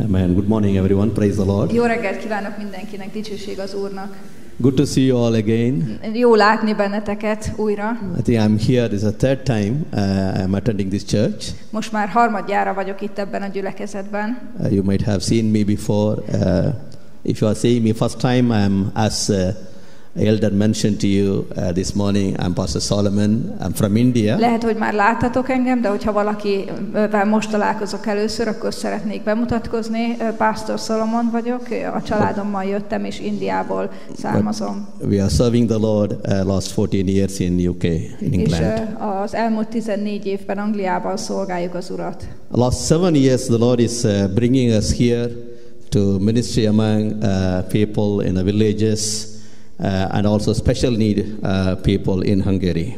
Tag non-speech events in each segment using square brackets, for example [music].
Amen. Good morning, everyone. Praise the Lord. Jó reggelt kívánok mindenkinek, dicsőség az Úrnak. Good to see you all again. Jó látni benneteket újra. I think I'm here. This is the third time uh, I'm attending this church. Most már harmadjára vagyok itt ebben a gyülekezetben. Uh, you might have seen me before. Uh, if you are seeing me first time, I'm as uh, elder mentioned to you uh, this morning. I'm Pastor Solomon. I'm from India. Lehet, hogy már láttatok engem, de hogyha valakivel most találkozok először, akkor szeretnék bemutatkozni. Ö, Pásztor Solomon vagyok, a családommal jöttem, és Indiából származom. We are serving the Lord uh, last 14 years in UK, in És England. ö, az elmúlt 14 évben Angliában szolgáljuk az Urat. Last seven years, the Lord is uh, bringing us here to ministry among uh, people in the villages uh, and also special need uh, people in Hungary.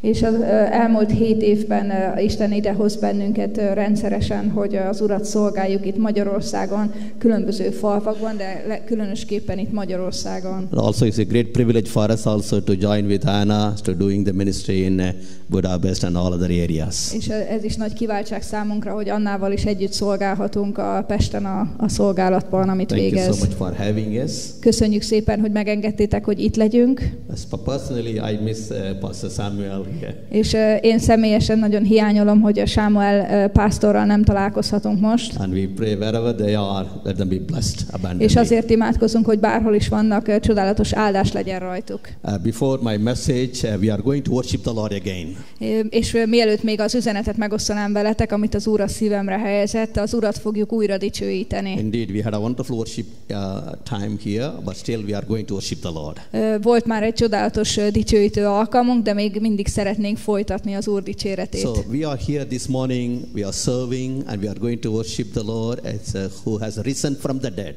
És az ö, elmúlt hét évben Isten idehoz bennünket rendszeresen, hogy az Urat szolgáljuk itt Magyarországon, különböző falvakban, de különösképpen itt Magyarországon. Also, it's a great privilege for us also to join with Anna to doing the ministry in uh, Budapest and all other areas. És ez is nagy kiváltság számunkra, hogy Annával is együtt szolgálhatunk a Pesten a, a szolgálatban, amit Thank you so végez. much for having us. Köszönjük szépen, hogy megengedtétek, hogy itt legyünk, As per- personally, I miss uh, Pastor Samuel here. és ö, én személyesen nagyon hiányolom, hogy a Sámuel ö, pásztorral nem találkozhatunk most. And we pray wherever they are, let them be blessed És abundantly. azért imádkozunk, hogy bárhol is vannak, ö, csodálatos áldás legyen rajtuk. Uh, before my message, uh, we are going to worship the Lord again. És mielőtt még az üzenetet megosztanám veletek, amit az Úr a szívemre helyezett, az Urat fogjuk újra dicsőíteni. Indeed, we had a wonderful worship uh, time here, but still we are going to worship the Lord. Volt már egy csodálatos dicsőítő alkalmunk, de még mindig szeretnénk folytatni az Úr dicséretét. So we are here this morning, we are serving, and we are going to worship the Lord as, uh, who has risen from the dead.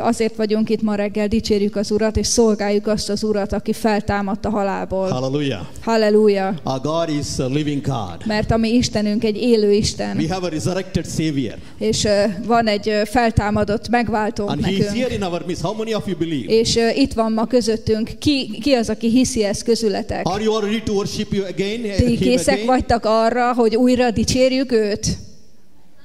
Azért vagyunk itt ma reggel, dicsérjük az Urat, és szolgáljuk azt az Urat, aki feltámadt a halálból. Hallelujah. Halleluja! Our God is a living God. Mert a mi Istenünk egy élő Isten, We have a resurrected Savior, és ö, van egy ö, feltámadott megváltónk and He is nekünk. here in our midst. How many of you believe? És ö, itt van ma közöttünk. Ki, ki az, aki hiszi ezt közületek? Are you all ready to worship you again? Ti készek again? vagytok arra, hogy újra dicsérjük őt?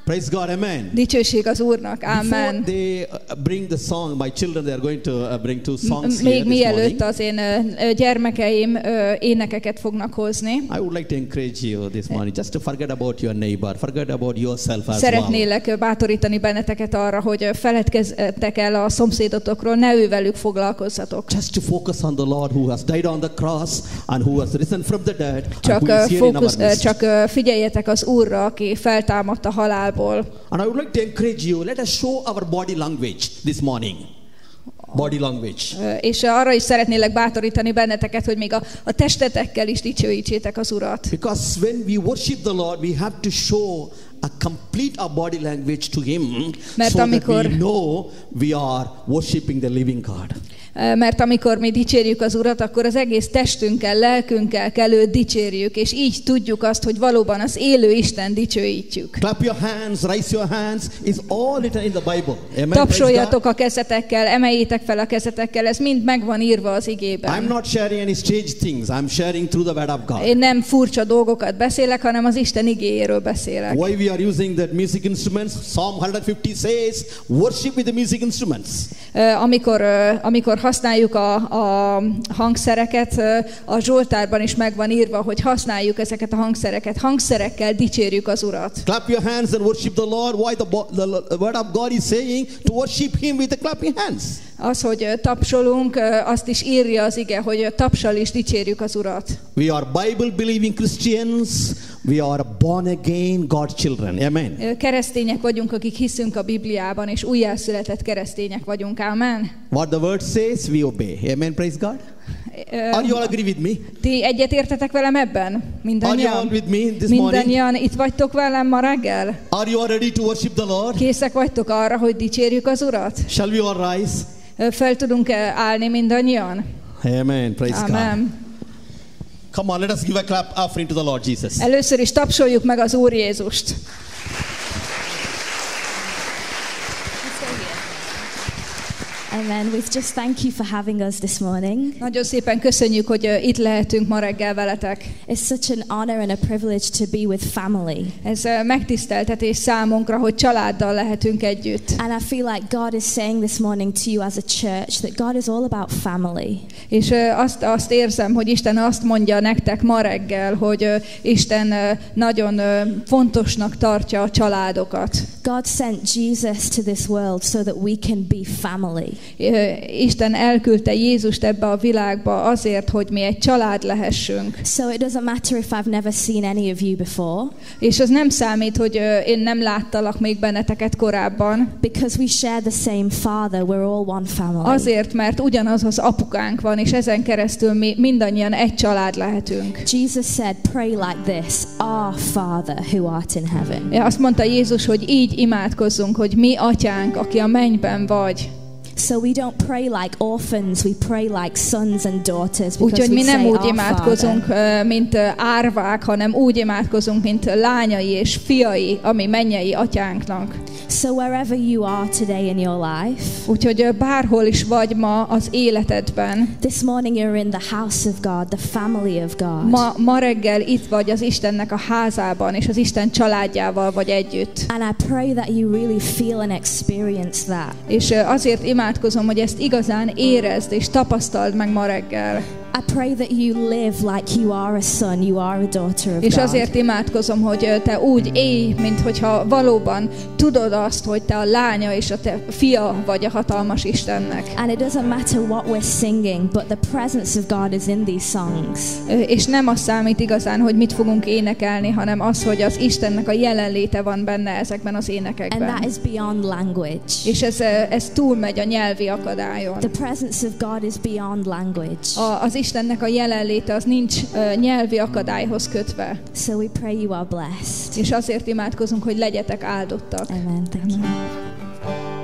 Praise God, Amen. Dicsőség az Úrnak. Before Amen. they uh, bring the song, my children they are going to uh, bring two songs here Még mielőtt az én ö, gyermekeim énekeket fognak hozni, I would like to encourage you this morning just to forget about your neighbor, forget about yourself as well. szeretnélek ö, bátorítani benneteket arra, hogy feledkezzetek el a szomszédotokról, ne ővelük foglalkozzatok. Just to focus on the Lord who has died on the cross and who has risen from the dead Csak, fókusz, csak figyeljetek az Úrra, aki feltámadt a halálból. And I would like to encourage you, let us show our body language this morning. Body language. És arra is szeretnélek bátorítani benneteket, hogy még a, a testetekkel is dicsőítsétek az Urat. Because when we worship the Lord, we have to show a complete our body language to Him Mert so that amikor- we know we are worshiping the living God. Mert amikor mi dicsérjük az Urat, akkor az egész testünkkel, lelkünkkel kell őt dicsérjük, és így tudjuk azt, hogy valóban az élő Isten dicsőítjük. Clap your hands, raise your hands, is all written in the Bible. Amen. Tapsoljatok a kezetekkel, emeljétek fel a kezetekkel, ez mind meg van írva az I'm igében. not sharing any strange things. I'm sharing through the word of God. Én nem furcsa dolgokat beszélek, hanem az Isten igéjéről beszélek. Why we are using that music instruments? Psalm 150 says, worship with the music instruments. Ö, Amikor, ö, amikor használjuk a, a hangszereket, a Zsoltárban is meg van írva, hogy használjuk ezeket a hangszereket. Hangszerekkel dicsérjük az Urat. Clap your hands and worship the Lord. Why the, the, the word of God is saying to worship Him with the clapping hands. Az, hogy tapsolunk, azt is írja az ige, hogy tapsal is dicsérjük az Urat. We are Bible believing Christians. We are born again God's children. Amen. Keresztények vagyunk, akik hiszünk a Bibliában, és újjászületett keresztények vagyunk. Amen. What the word says, we obey. Amen. Praise God. Are you all agree with me? Ti egyet értetek velem ebben? Are you all Mindannyian? with me this morning? Mindannyian itt vagytok velem ma reggel? Are you all ready to worship the Lord? Készek vagytok arra, hogy dicsérjük az Urat? Shall we all rise? Fel tudunk állni mindannyian? Amen. Praise God. Come on, let us give a clap offering to the Lord Jesus. Először is tapsoljuk meg az Úr Jézust. Amen. We just thank you for having us this morning. Nagyon szépen köszönjük, hogy ö, itt lehetünk ma reggel veletek. It's such an honor and a privilege to be with family. Ez ö, megtiszteltetés számunkra, hogy családdal lehetünk együtt. And I feel like God is saying this morning to you as a church that God is all about family. És ö, azt, azt érzem, hogy Isten azt mondja nektek ma reggel, hogy Isten nagyon fontosnak tartja a családokat. God sent Jesus to this world so that we can be family. Isten elküldte Jézust ebbe a világba azért, hogy mi egy család lehessünk. So it doesn't matter if I've never seen any of you before, És az nem számít, hogy én nem láttalak még benneteket korábban, because we share the same Father. We're all one family. azért, mert ugyanaz az apukánk van, és ezen keresztül mi mindannyian egy család lehetünk. Jesus said, Pray like this Our Father who art in heaven. Azt mondta Jézus, hogy így imádkozzunk, hogy mi atyánk, aki a mennyben vagy. So we don't pray like orphans, we pray like sons and daughters Úgyhogy mi nem úgy imádkozunk, mint árvák, hanem úgy imádkozunk, mint lányai és fiai, ami mennyei atyánknak. So wherever you are today in your life, Úgyhogy bárhol is vagy ma az életedben, this morning you're in the house of God, the family of God. ma, ma reggel itt vagy az Istennek a házában, és az Isten családjával vagy együtt. and I pray that you really feel and experience that. És azért imádkozom, hogy ezt igazán érezd és tapasztald meg ma reggel. I pray that you live like you are a son, you are a daughter of És God. azért imádkozom, hogy te úgy élj, mint hogyha valóban tudod azt, hogy te a lánya és a te fia vagy a hatalmas Istennek. And it doesn't matter what we're singing, but the presence of God is in these songs. És nem az számít igazán, hogy mit fogunk énekelni, hanem az, hogy az Istennek a jelenléte van benne ezekben az And énekekben. that is beyond language. És ez, ez túlmegy a nyelvi akadályon. The presence of God is beyond language. A, az Istennek a jelenléte az nincs ö, nyelvi akadályhoz kötve. So we pray you are blessed. És azért imádkozunk, hogy legyetek áldottak. Amen. Thank you.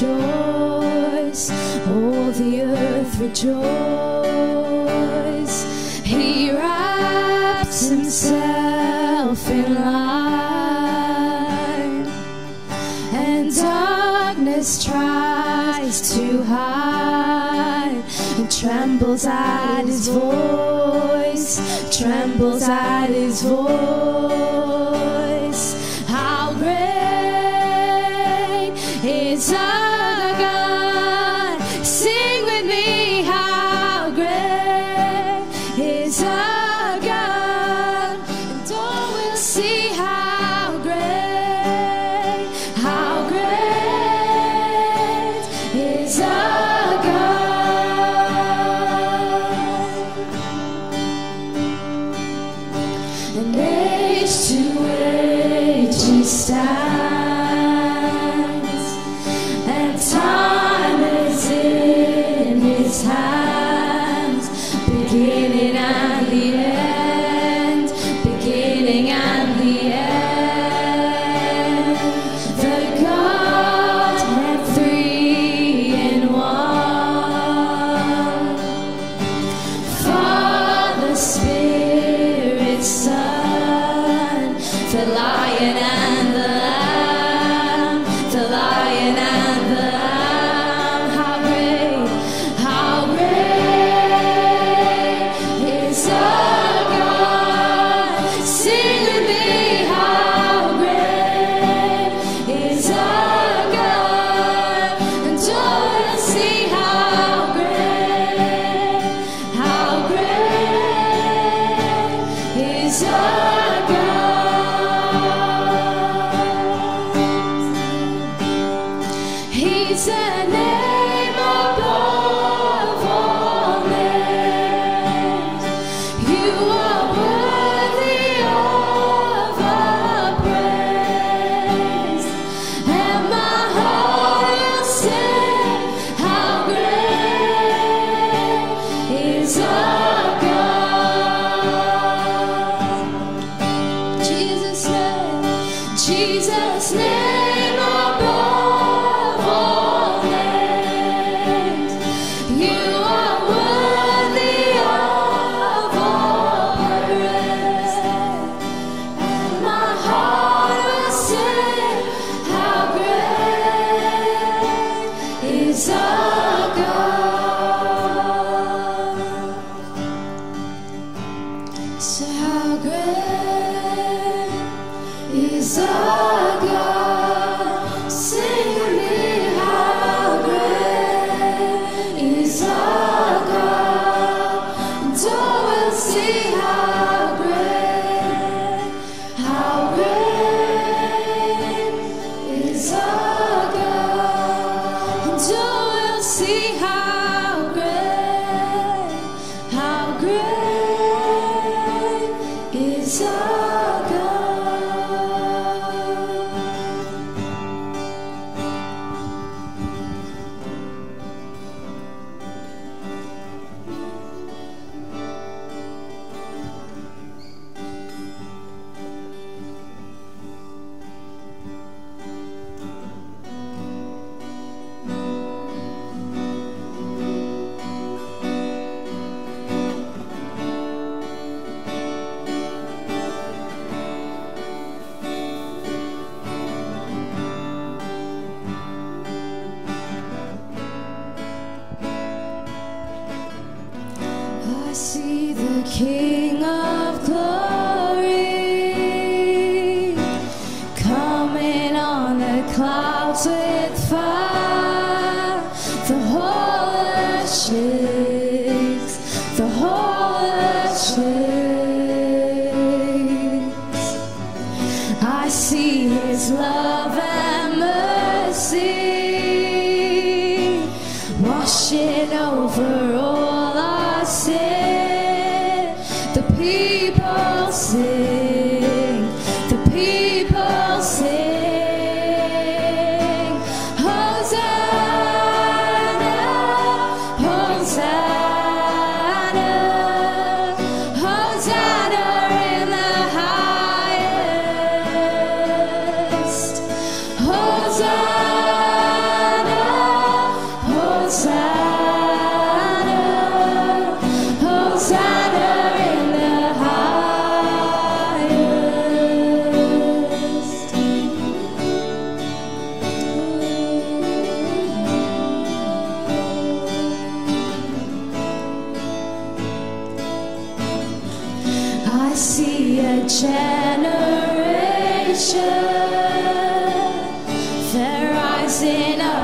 Rejoice, all the earth rejoice. He wraps himself in light and darkness tries to hide and trembles at his voice trembles at his voice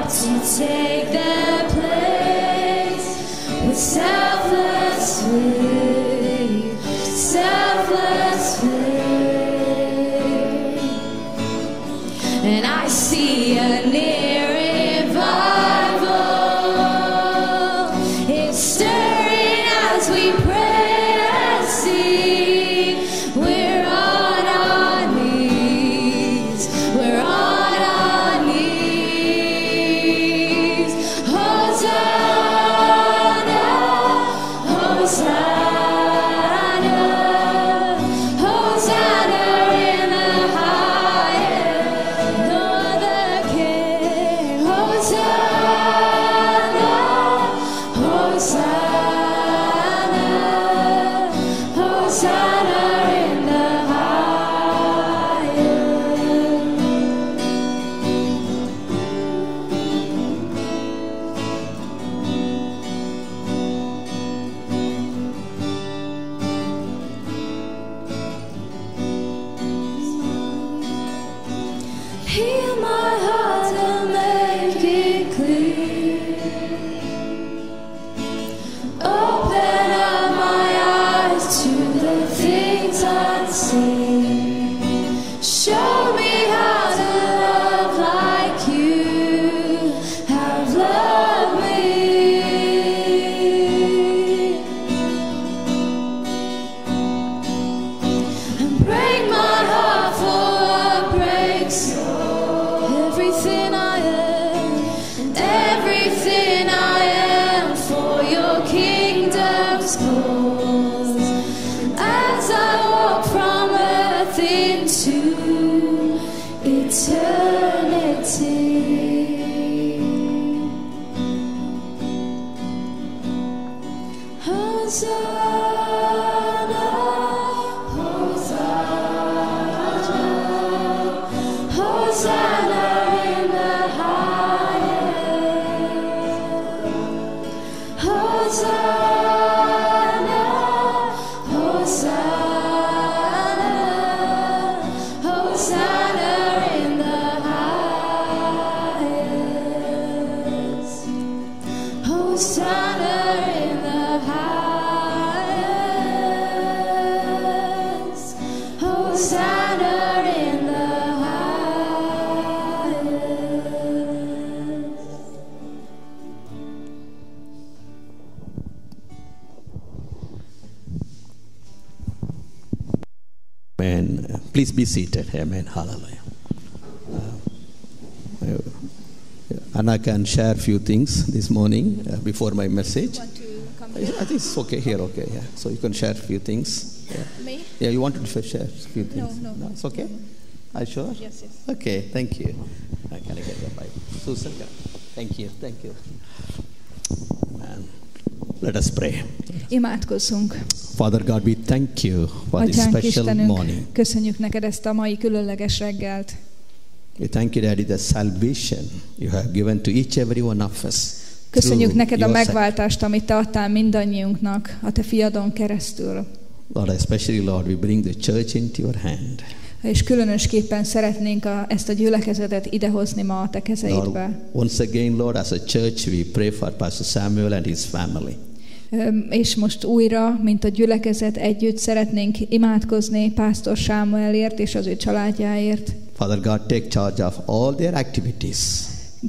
to take their place with be seated. Amen. Hallelujah. Uh, Anna can share a few things this morning uh, before my message. I I think it's okay here, okay, yeah. So you can share a few things. Yeah, Me? yeah you wanted to share a few things? no, no. It's okay? Are you sure? Yes, yes. Okay, thank you. Uh, Can I get the Bible? Susan, thank you, thank you. Amen. Let us pray. Imádkozzunk. Father God, we thank you for this Atyánk special Istenünk, morning. köszönjük neked ezt a mai különleges reggelt. We thank you, Daddy, the salvation you have given to each every one of us. Köszönjük neked a megváltást, amit te adtál mindannyiunknak a te fiadon keresztül. Lord, especially, Lord, we bring the church into your hand. És különösképpen szeretnénk a, ezt a gyülekezetet idehozni ma a te Lord, kezeidbe. once again, Lord, as a church, we pray for Pastor Samuel and his family. És most újra, mint a gyülekezet együtt szeretnénk imádkozni Pásztor Sámuelért és az ő családjáért. Father God, take charge of all their activities.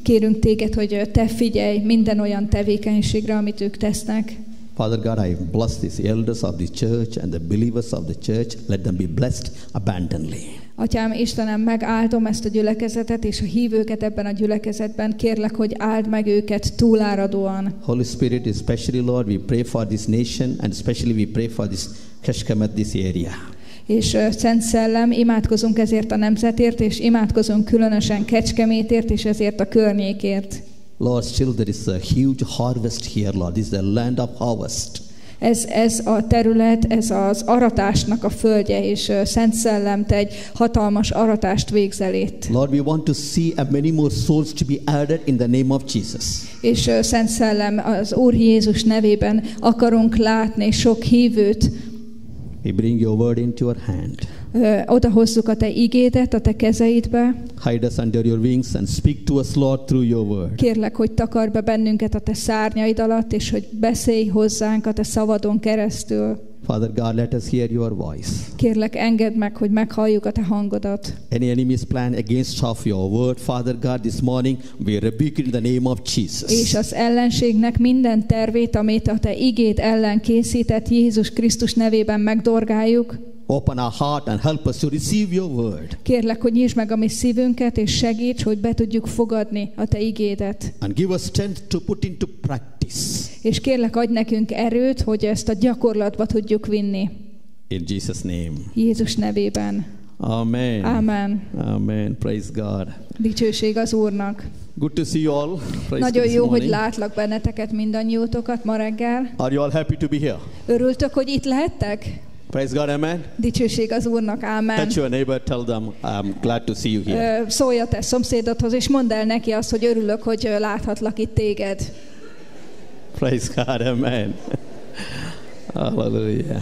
Kérünk téged, hogy te figyelj minden olyan tevékenységre, amit ők tesznek. Father God, I bless these elders of the church and the believers of the church. Let them be blessed abundantly. Atyám, Istenem, megáldom ezt a gyülekezetet és a hívőket ebben a gyülekezetben. Kérlek, hogy áld meg őket túláradóan. Holy Spirit, especially, Lord, we pray for this nation and especially we pray for this Keshkamet, this area. És ö, Szent Szellem, imádkozunk ezért a nemzetért, és imádkozunk különösen Kecskemétért, és ezért a környékért. Lord, still there is a huge harvest here, Lord. This is the land of harvest. Ez, ez a terület, ez az aratásnak a földje, és Szent Szellem, te egy hatalmas aratást végzel itt. Lord, we want to see a many more souls to be added in the name of Jesus. És Szent Szellem, az Úr Jézus nevében akarunk látni sok hívőt, We bring your word into your hand. oda hozzuk a te igédet a te kezeidbe. Hide us under your wings and speak to us, Lord, through your word. Kérlek, hogy takar be bennünket a te szárnyaid alatt, és hogy beszélj hozzánk a te szavadon keresztül. Father God, let us hear your voice. Kérlek, engedd meg, hogy meghalljuk a te hangodat. Any enemy's plan against of your word, Father God, this morning, we rebuke in the name of És Jesus. az ellenségnek minden tervét, amit a te igéd ellen készített Jézus Krisztus nevében megdorgáljuk. Open our heart and help us to receive your word. Kérlek, hogy nyisd meg a mi szívünket, és segíts, hogy be tudjuk fogadni a te igédet. And give us strength to put into practice. És kérlek, adj nekünk erőt, hogy ezt a gyakorlatba tudjuk vinni. In Jesus' name. Jézus nevében. Amen. Amen. Amen. Praise God. Dicsőség az Úrnak. Good to see you all. Praise Nagyon jó, hogy morning. látlak benneteket mindannyiótokat ma reggel. Are you all happy to be here? Örültök, hogy itt lehettek? Praise God, amen. Dicsőség az Úrnak, ámen. Touch your neighbor, tell them, I'm glad to see you here. Ö, Szólj a te szomszédodhoz, és mondd el neki azt, hogy örülök, hogy láthatlak itt téged. Praise God, amen. Hallelujah.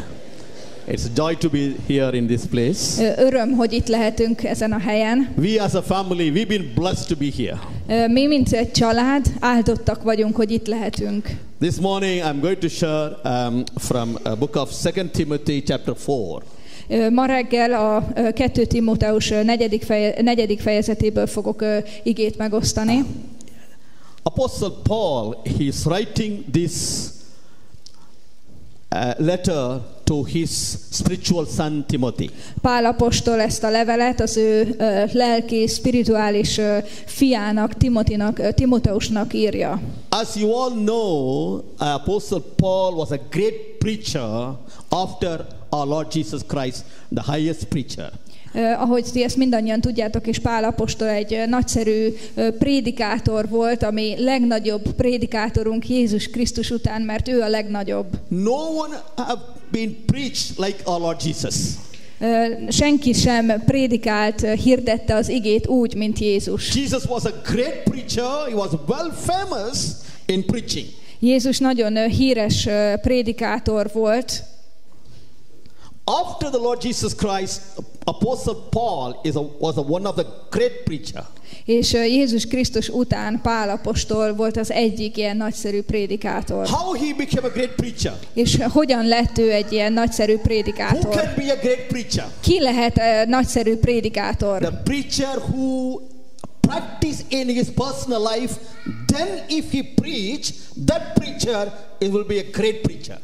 It's a joy to be here in this place. Öröm, hogy itt lehetünk ezen a helyen. We as a family, we've been blessed to be here. Mi, mint egy család, áldottak vagyunk, hogy itt lehetünk. This morning, I'm going to share um, from a book of 2 Timothy chapter 4. Ö, Ma reggel a ö, 2 Timóteus negyedik, feje, negyedik fejezetéből fogok igét megosztani. Apostle Paul, he's writing this uh, letter to his spiritual son Timothy. Pál apostol ezt a levelet az ő ö, lelki, spirituális ö, fiának, Timotinak, ö, Timoteusnak írja. As you all know, Apostle Paul was a great preacher after our Lord Jesus Christ, the highest preacher. Ahogy ti ezt mindannyian tudjátok, és Pál apostol egy nagyszerű prédikátor volt, ami legnagyobb prédikátorunk Jézus Krisztus után, mert ő a legnagyobb. No one have been preached like our Lord Jesus. Senki sem prédikált, hirdette az igét úgy, mint Jézus. Jesus was a great preacher. He was well famous in preaching. Jézus nagyon híres prédikátor volt. After the Lord Jesus Christ, Apostle Paul is a, was a, one of the great preacher. És Jézus Krisztus után Pál apostol volt az egyik ilyen nagyszerű prédikátor. How he became a great preacher? És hogyan lett ő egy ilyen nagyszerű Who prédikátor? can be a great preacher? Ki lehet ö, nagyszerű prédikátor? The preacher who practice in his personal life, then if he preach, that preacher it will be a great preacher.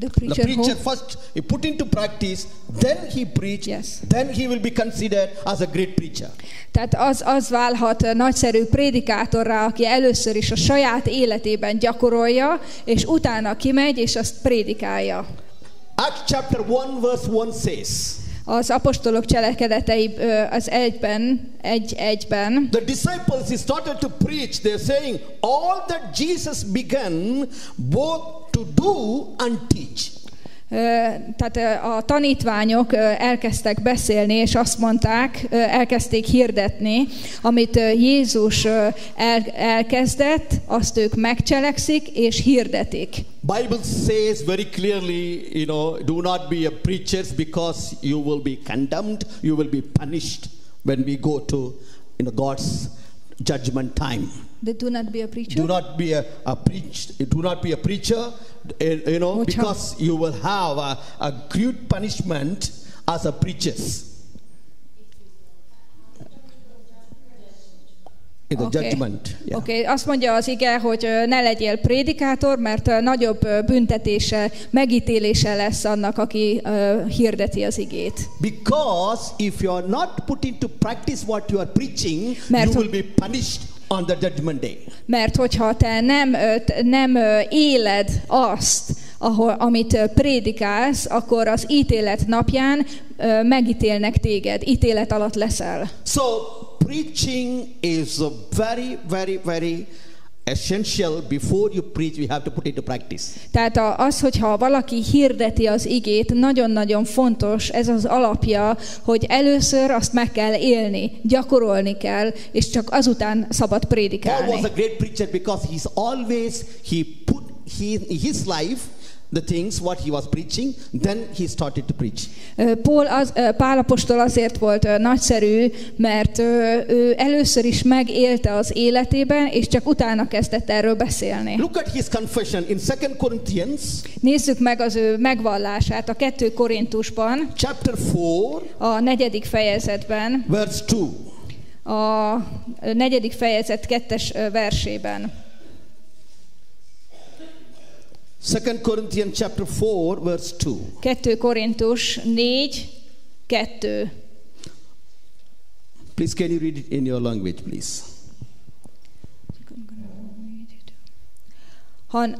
The The preacher who? preacher first he put into practice, then he preach, Yes. then he will be considered as a great preacher. Tehát az, az válhat nagyszerű prédikátorrá, aki először is a saját életében gyakorolja, és utána kimegy, és azt prédikálja. Acts chapter 1 verse 1 says, Az apostolok cselekedetei az egyben, egy egyben. The disciples he started to preach. They're saying, All that Jesus began both to do and teach. Tehát a tanítványok elkezdtek beszélni, és azt mondták, elkezdték hirdetni, amit Jézus elkezdett, azt ők megcselekszik, és hirdetik. Bible says very clearly, you know, do not be a preachers because you will be condemned, you will be punished when we go to you know, God's judgment time. De do not be a preacher. Do not be a, a preach. Do not be a preacher. eh, You know, because you will have a, a great punishment as a preachers. The Oké. judgment. Oké, Yeah. okay. azt mondja az ige, hogy ne legyél prédikátor, mert nagyobb büntetése, megítélése lesz annak, aki ö, hirdeti az igét. Because if you are not put into practice what you are preaching, Mert- you will be punished on the judgment day. Mert hogyha te nem, nem éled azt, ahol, amit prédikálsz, akkor az ítélet napján megítélnek téged, ítélet alatt leszel. So preaching is very, very, very essential. Before you preach, we have to put into practice. Tehát az, hogyha valaki hirdeti az igét, nagyon-nagyon fontos, ez az alapja, hogy először azt meg kell élni, gyakorolni kell, és csak azután szabad Paul prédikálni. was a great preacher because he's always he put he, his life the things what he was preaching then he started to preach Paul az, Pál apostol azért volt nagyszerű, mert ő először is megélte az életében, és csak utána kezdett erről beszélni. look at his confession in 2 corinthians Nézzük meg az ő megvallását a 2 Korintusban, chapter 4 a negyedik fejezetben, verse 2 a negyedik fejezet kettes versében. 2 corinthians chapter 4 verse 2 2 Korintus 4, 2. please can you read it in your language please Han,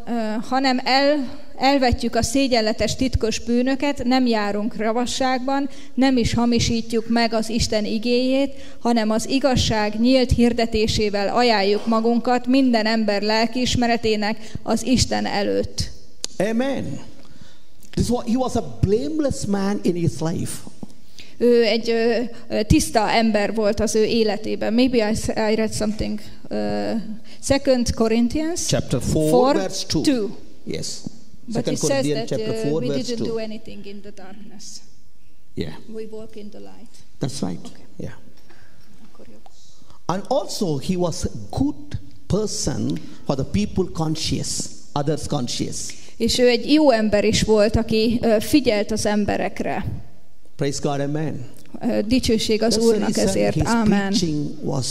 hanem el, elvetjük a szégyenletes titkos bűnöket, nem járunk ravasságban, nem is hamisítjuk meg az Isten igéjét, hanem az igazság nyílt hirdetésével ajánljuk magunkat minden ember lelkiismeretének az Isten előtt. amen this was, he was a blameless man in his life Ő egy ö, tiszta ember volt az ő életében. Maybe I, I read something. Uh, Second Corinthians chapter 4 4, verse 2 2. yes But 2 it says corinthians that chapter uh, 4 we verse didn't do 2 anything in the darkness. yeah We walk in the light. that's right yeah Akkor jobb. And also, he was a good person for the people conscious, others conscious. És ő egy jó ember is volt, aki figyelt az emberekre. Praise God, amen. Dicsőség az That's Úrnak ezért. Amen. preaching was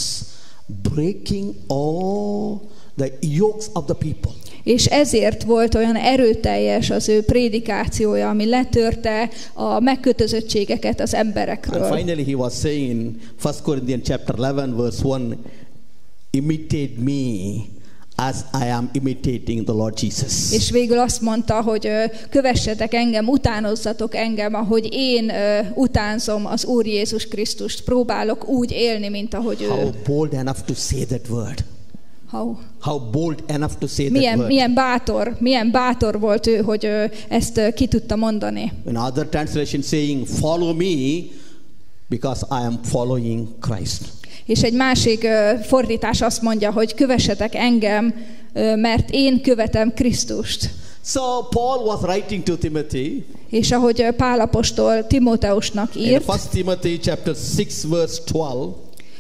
breaking all the yokes of the people. És ezért volt olyan erőteljes az ő prédikációja, ami letörte a megkötözöttségeket az And emberekről. finally, he was saying in 1 Corinthians chapter 11, verse 1, imitate me as I am imitating the Lord Jesus. És végül azt mondta, hogy kövessetek engem, utánozzatok engem, ahogy én utánzom az Úr Jézus Krisztust. Próbálok úgy élni, mint ahogy How ő. bold enough to say that word. How? How bold enough to say that Milyen, word. milyen bátor, milyen bátor volt ő, hogy ezt ki tudta mondani. In other translation saying, follow me because I am following Christ. És egy másik fordítás azt mondja, hogy kövessetek engem, mert én követem Krisztust. So Paul was writing to Timothy. És ahogy ö, Pálapostól Timóteusnak in írt, 1 Timothy chapter 6 verse 12,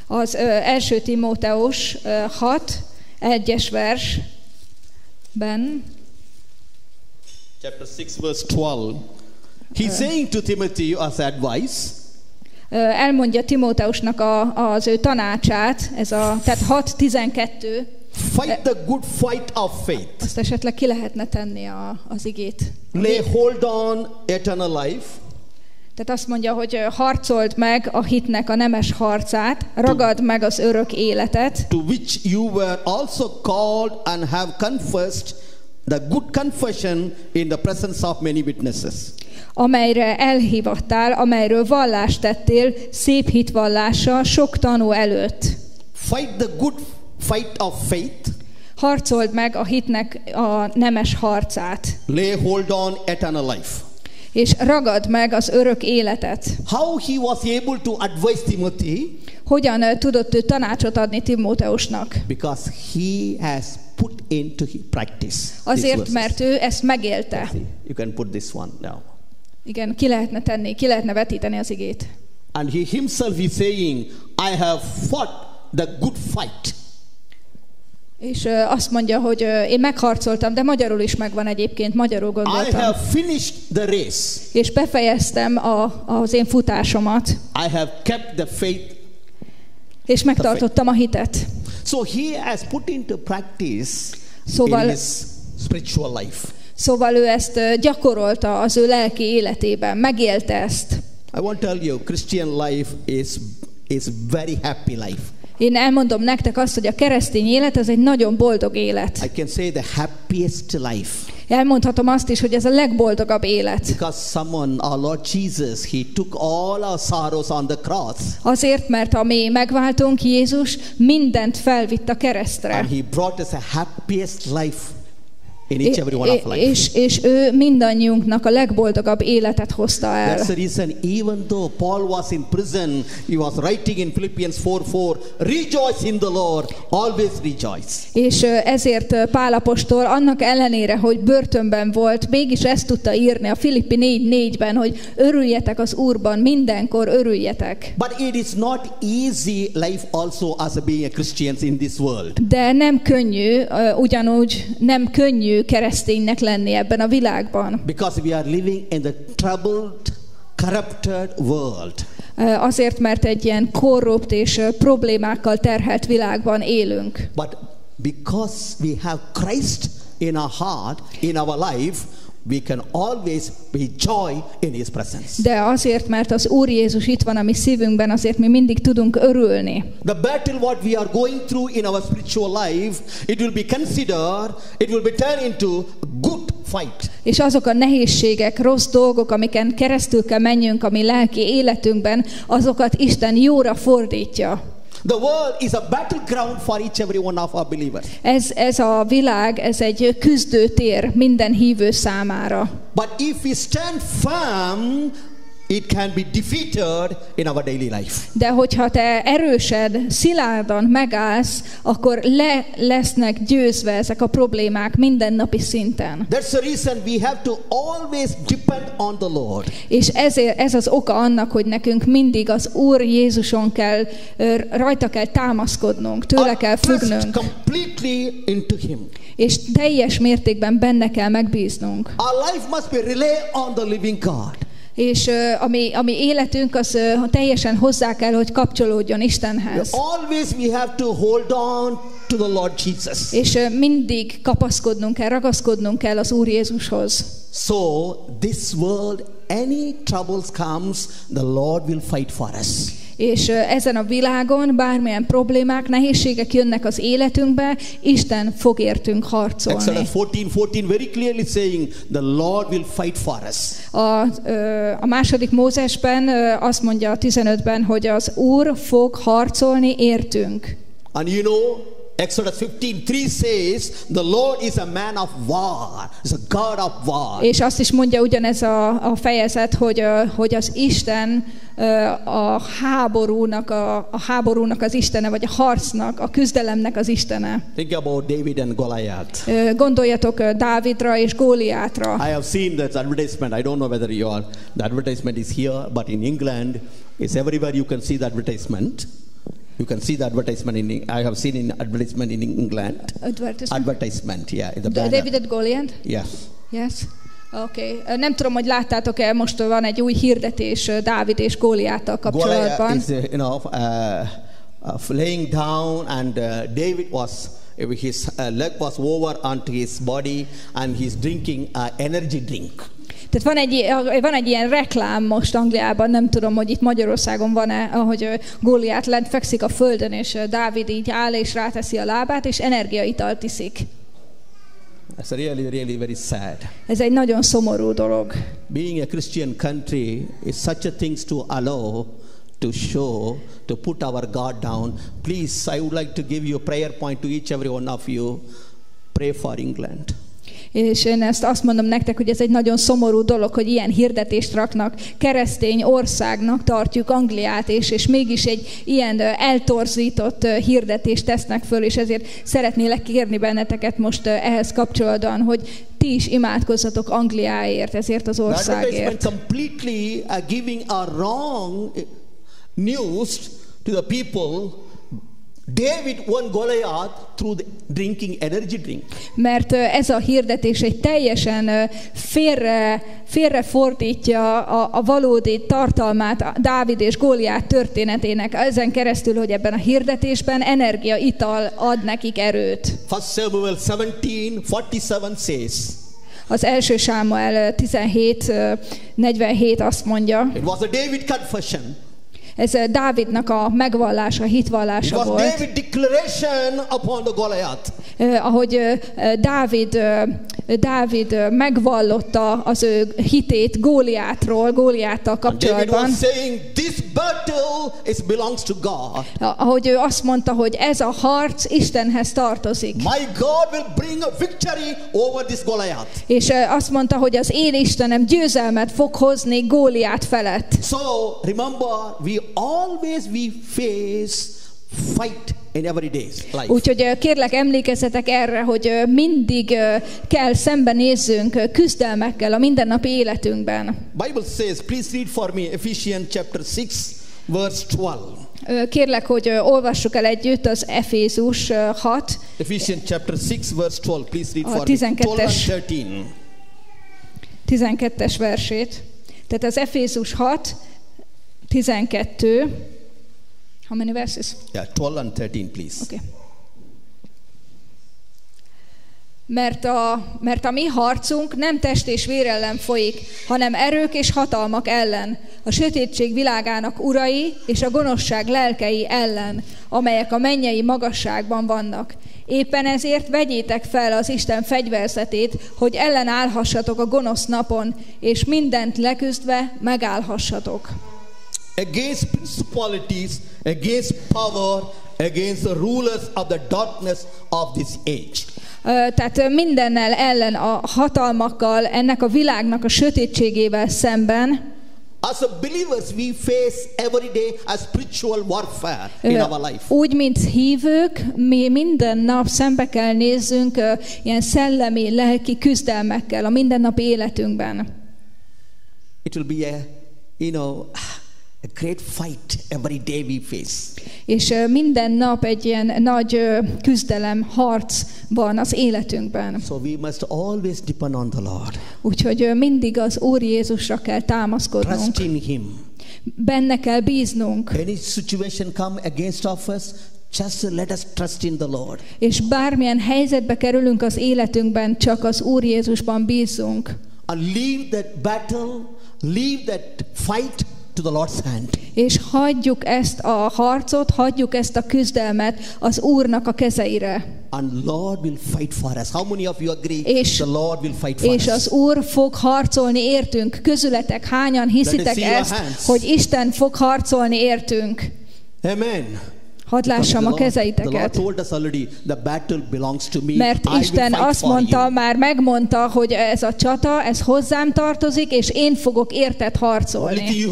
az első Timóteus ö, 6, 1-es versben, chapter 6 verse 12, he's saying to Timothy as advice, elmondja Timóteusnak a, az ő tanácsát, ez a, tehát 6-12, fight the good fight of faith. azt esetleg ki lehetne tenni a, az igét. Lay hold on eternal life, Tehát azt mondja, hogy harcold meg a hitnek a nemes harcát, ragad meg az örök életet, to which you were also called and have confessed the good confession in the presence of many witnesses. Amelyre elhívattál, amelyről vallást tettél, szép hitvallással sok tanú előtt. Fight the good fight of faith, Harcold meg a hitnek a nemes harcát, lay hold on eternal life. és ragad meg az örök életet. How he was able to advise Timothy? Hogyan tudott ő tanácsot adni Timóteusnak? Because he has put into practice. Azért, mert ő ezt megélte. You can put this one now. Igen, ki lehetne tenni, ki lehetne vetíteni az igét. And he himself is saying, I have fought the good fight. És ö, azt mondja, hogy ö, én megharcoltam, de magyarul is megvan egyébként, magyarul I gondoltam. have finished the race. És befejeztem a, az én futásomat, I have kept the faith. és megtartottam a hitet. So he has put into practice Szóval- in his spiritual life. Szóval ő ezt gyakorolta az ő lelki életében, megélte ezt. I want to tell you, Christian life is is very happy life. Én elmondom nektek azt, hogy a keresztény élet az egy nagyon boldog élet. I can say the happiest life Elmondhatom azt is, hogy ez a legboldogabb élet. because someone, our Lord Jesus, He took all our sorrows on the cross Azért, mert a mi megváltónk Jézus mindent felvitt a keresztre. and He brought us a happiest life in each every one of life. és, és ő mindannyiunknak a legboldogabb életet hozta el. That's the reason, even though Paul was in prison, he was writing in Philippians 4 4, rejoice in the Lord, always rejoice. És ezért ö, Pálapostól annak ellenére, hogy börtönben volt, mégis ezt tudta írni a Filippi 4.4-ben, hogy örüljetek az Úrban, mindenkor örüljetek. But it is not easy life also as being a Christians in this world. De nem könnyű, ugyanúgy nem könnyű kereszténynek lenni ebben a világban. Because we are living in the troubled, corrupted world. Azért, mert egy ilyen korrupt és problémákkal terhelt világban élünk. But because we have Christ in our heart, in our life, we can always be joy in His presence. De azért, mert az Úr Jézus itt van a mi szívünkben, azért mi mindig tudunk örülni. The battle what we are going through in our spiritual life, it will be considered, it will be turned into good fight. És azok a nehézségek, rossz dolgok, amiken keresztül kell menjünk a mi lelki életünkben, azokat Isten jóra fordítja. The world is a battleground for each every one of our believers. Ez, ez a világ, ez egy küzdőtér minden hívő számára. But if we stand firm, it can be defeated in our daily life. De hogyha te erősed, szilárdan megállsz, akkor le lesznek győzve ezek a problémák mindennapi szinten. That's the reason we have to always depend on the Lord. És ezért ez az oka annak, hogy nekünk mindig az Úr Jézuson kell, rajta kell támaszkodnunk, tőle kell függnünk, completely into Him. és teljes mértékben benne kell megbíznunk. Our life must be rely on the living God. És ami, ami életünk, az teljesen hozzá kell, hogy kapcsolódjon Istenhez. Always we have to hold on to the Lord Jesus. És mindig kapaszkodnunk kell, ragaszkodnunk kell az Úr Jézushoz. So this world, any troubles comes, the Lord will fight for us. És ezen a világon bármilyen problémák, nehézségek jönnek az életünkbe, Isten fog értünk harcolni. Exodus 14 14 very clearly saying, The Lord will fight for us. A, a második Mózesben azt mondja a 15-ben, hogy az Úr fog harcolni értünk. And you know, Exodus 15 3 says, The Lord is a man of war, is a God of war. És azt is mondja ugyanez a, a fejezet, hogy, hogy az Isten a háborúnak, a, a háborúnak az Istene, vagy a harcnak, a küzdelemnek az Istene. Think about David and Goliath. Gondoljatok Dávidra és Góliátra. I have seen that advertisement. I don't know whether you are, the advertisement is here, but in England, it's everywhere you can see the advertisement. You can see the advertisement in, I have seen in advertisement in England. Advertisement. Advertisement, yeah, in the banner. David and Goliath? Yeah. Yes. Oké. Okay. Nem tudom, hogy láttátok-e, most van egy új hirdetés Dávid és Góliáttal Goliath kapcsolatban. is, uh, you know, uh, uh, laying down, and uh, David was, his uh, leg was over onto his body, and he's drinking uh, energy drink. Tehát van egy, van egy ilyen reklám most Angliában, nem tudom, hogy itt Magyarországon van-e, ahogy Góliát lent fekszik a földön, és Dávid így áll és ráteszi a lábát, és energiaitalt iszik. That's really, really very sad. Ez egy nagyon szomorú dolog. Being a Christian country is such a things to allow, to show, to put our God down. Please, I would like to give you a prayer point to each every one of you. Pray for England. És én ezt azt mondom nektek, hogy ez egy nagyon szomorú dolog, hogy ilyen hirdetést raknak. Keresztény országnak tartjuk Angliát, és, és mégis egy ilyen eltorzított hirdetést tesznek föl, és ezért szeretnélek kérni benneteket most ehhez kapcsolatban, hogy ti is imádkozzatok Angliáért, ezért az országért. completely uh, giving a wrong uh, news to the people. David won Goliath through the drinking energy drink. Mert ez a hirdetés egy teljesen ö, félre, félrefordítja a, a valódi tartalmát a Dávid és Góliát történetének ezen keresztül, hogy ebben a hirdetésben energiaital ad nekik erőt. 1 Samuel 17 47 says, Az első Sámuel ö, 17, ö, 47 azt mondja, It was a David confession. Ez Dávidnak a megvallása, It hitvallása was volt. David declaration upon the Goliath. Ö, ahogy ö, Dávid, Dávid megvallotta az ő hitét Góliátról, Góliáttal And David kapcsolatban. was saying, This battle is belongs to God. ahogy ő azt mondta, hogy ez a harc Istenhez tartozik. My God will bring a victory over this Goliath. És azt mondta, hogy az én Istenem győzelmet fog hozni Góliát felett. So remember, we always we face fight in every day's life. Úgyhogy kérlek emlékezzetek erre, hogy mindig kell szembenézzünk küzdelmekkel a mindennapi életünkben. Bible says, please read for me Ephesians chapter 6, verse 12. Ö, Kérlek, hogy olvassuk el együtt az Efézus ö, 6, Ephesians chapter 6, verse 12. Please read for me. 12 and 12-es. 13. 12-es versét. Tehát az Efézus 6, 12. How many verses? Yeah, 12 and 13, please. Okay. Mert a, mert a mi harcunk nem test és vér ellen folyik, hanem erők és hatalmak ellen, a sötétség világának urai és a gonoszság lelkei ellen, amelyek a mennyei magasságban vannak. Éppen ezért vegyétek fel az Isten fegyverzetét, hogy ellenállhassatok a gonosz napon, és mindent leküzdve megállhassatok. Against principalities, against power, against the rulers of the darkness of this age. Tehát mindennel ellen a hatalmakkal, ennek a világnak a sötétségével szemben, As a believers, we face every day a spiritual warfare in our life. Úgy, mint hívők, mi minden nap szembe kell nézzünk ilyen szellemi, lelki küzdelmekkel a mindennapi életünkben. It will be a, you know, a great fight every day we face. És minden nap egy ilyen nagy küzdelem, harc van az életünkben. So we must always depend on the Lord. Úgyhogy mindig az Úr Jézusra kell támaszkodnunk. Trust in Him. Benne kell bíznunk. Any situation come against of us, just let us trust in the Lord. És bármilyen helyzetbe kerülünk az életünkben, csak az Úr Jézusban bízzunk. And leave that battle, leave that fight to the Lord's hand. És hagyjuk ezt a harcot, hagyjuk ezt a küzdelmet az Úrnak a kezeire. And Lord will fight for us. How many of you agree És- the Lord will fight for És us? az Úr fog harcolni értünk. Közületek hányan hiszitek ezt, hogy Isten fog harcolni értünk? Amen. Hadd lássam a kezeiteket. Mert Isten azt mondta, már megmondta, hogy ez a csata, ez hozzám tartozik, és én fogok érted Only harcolni.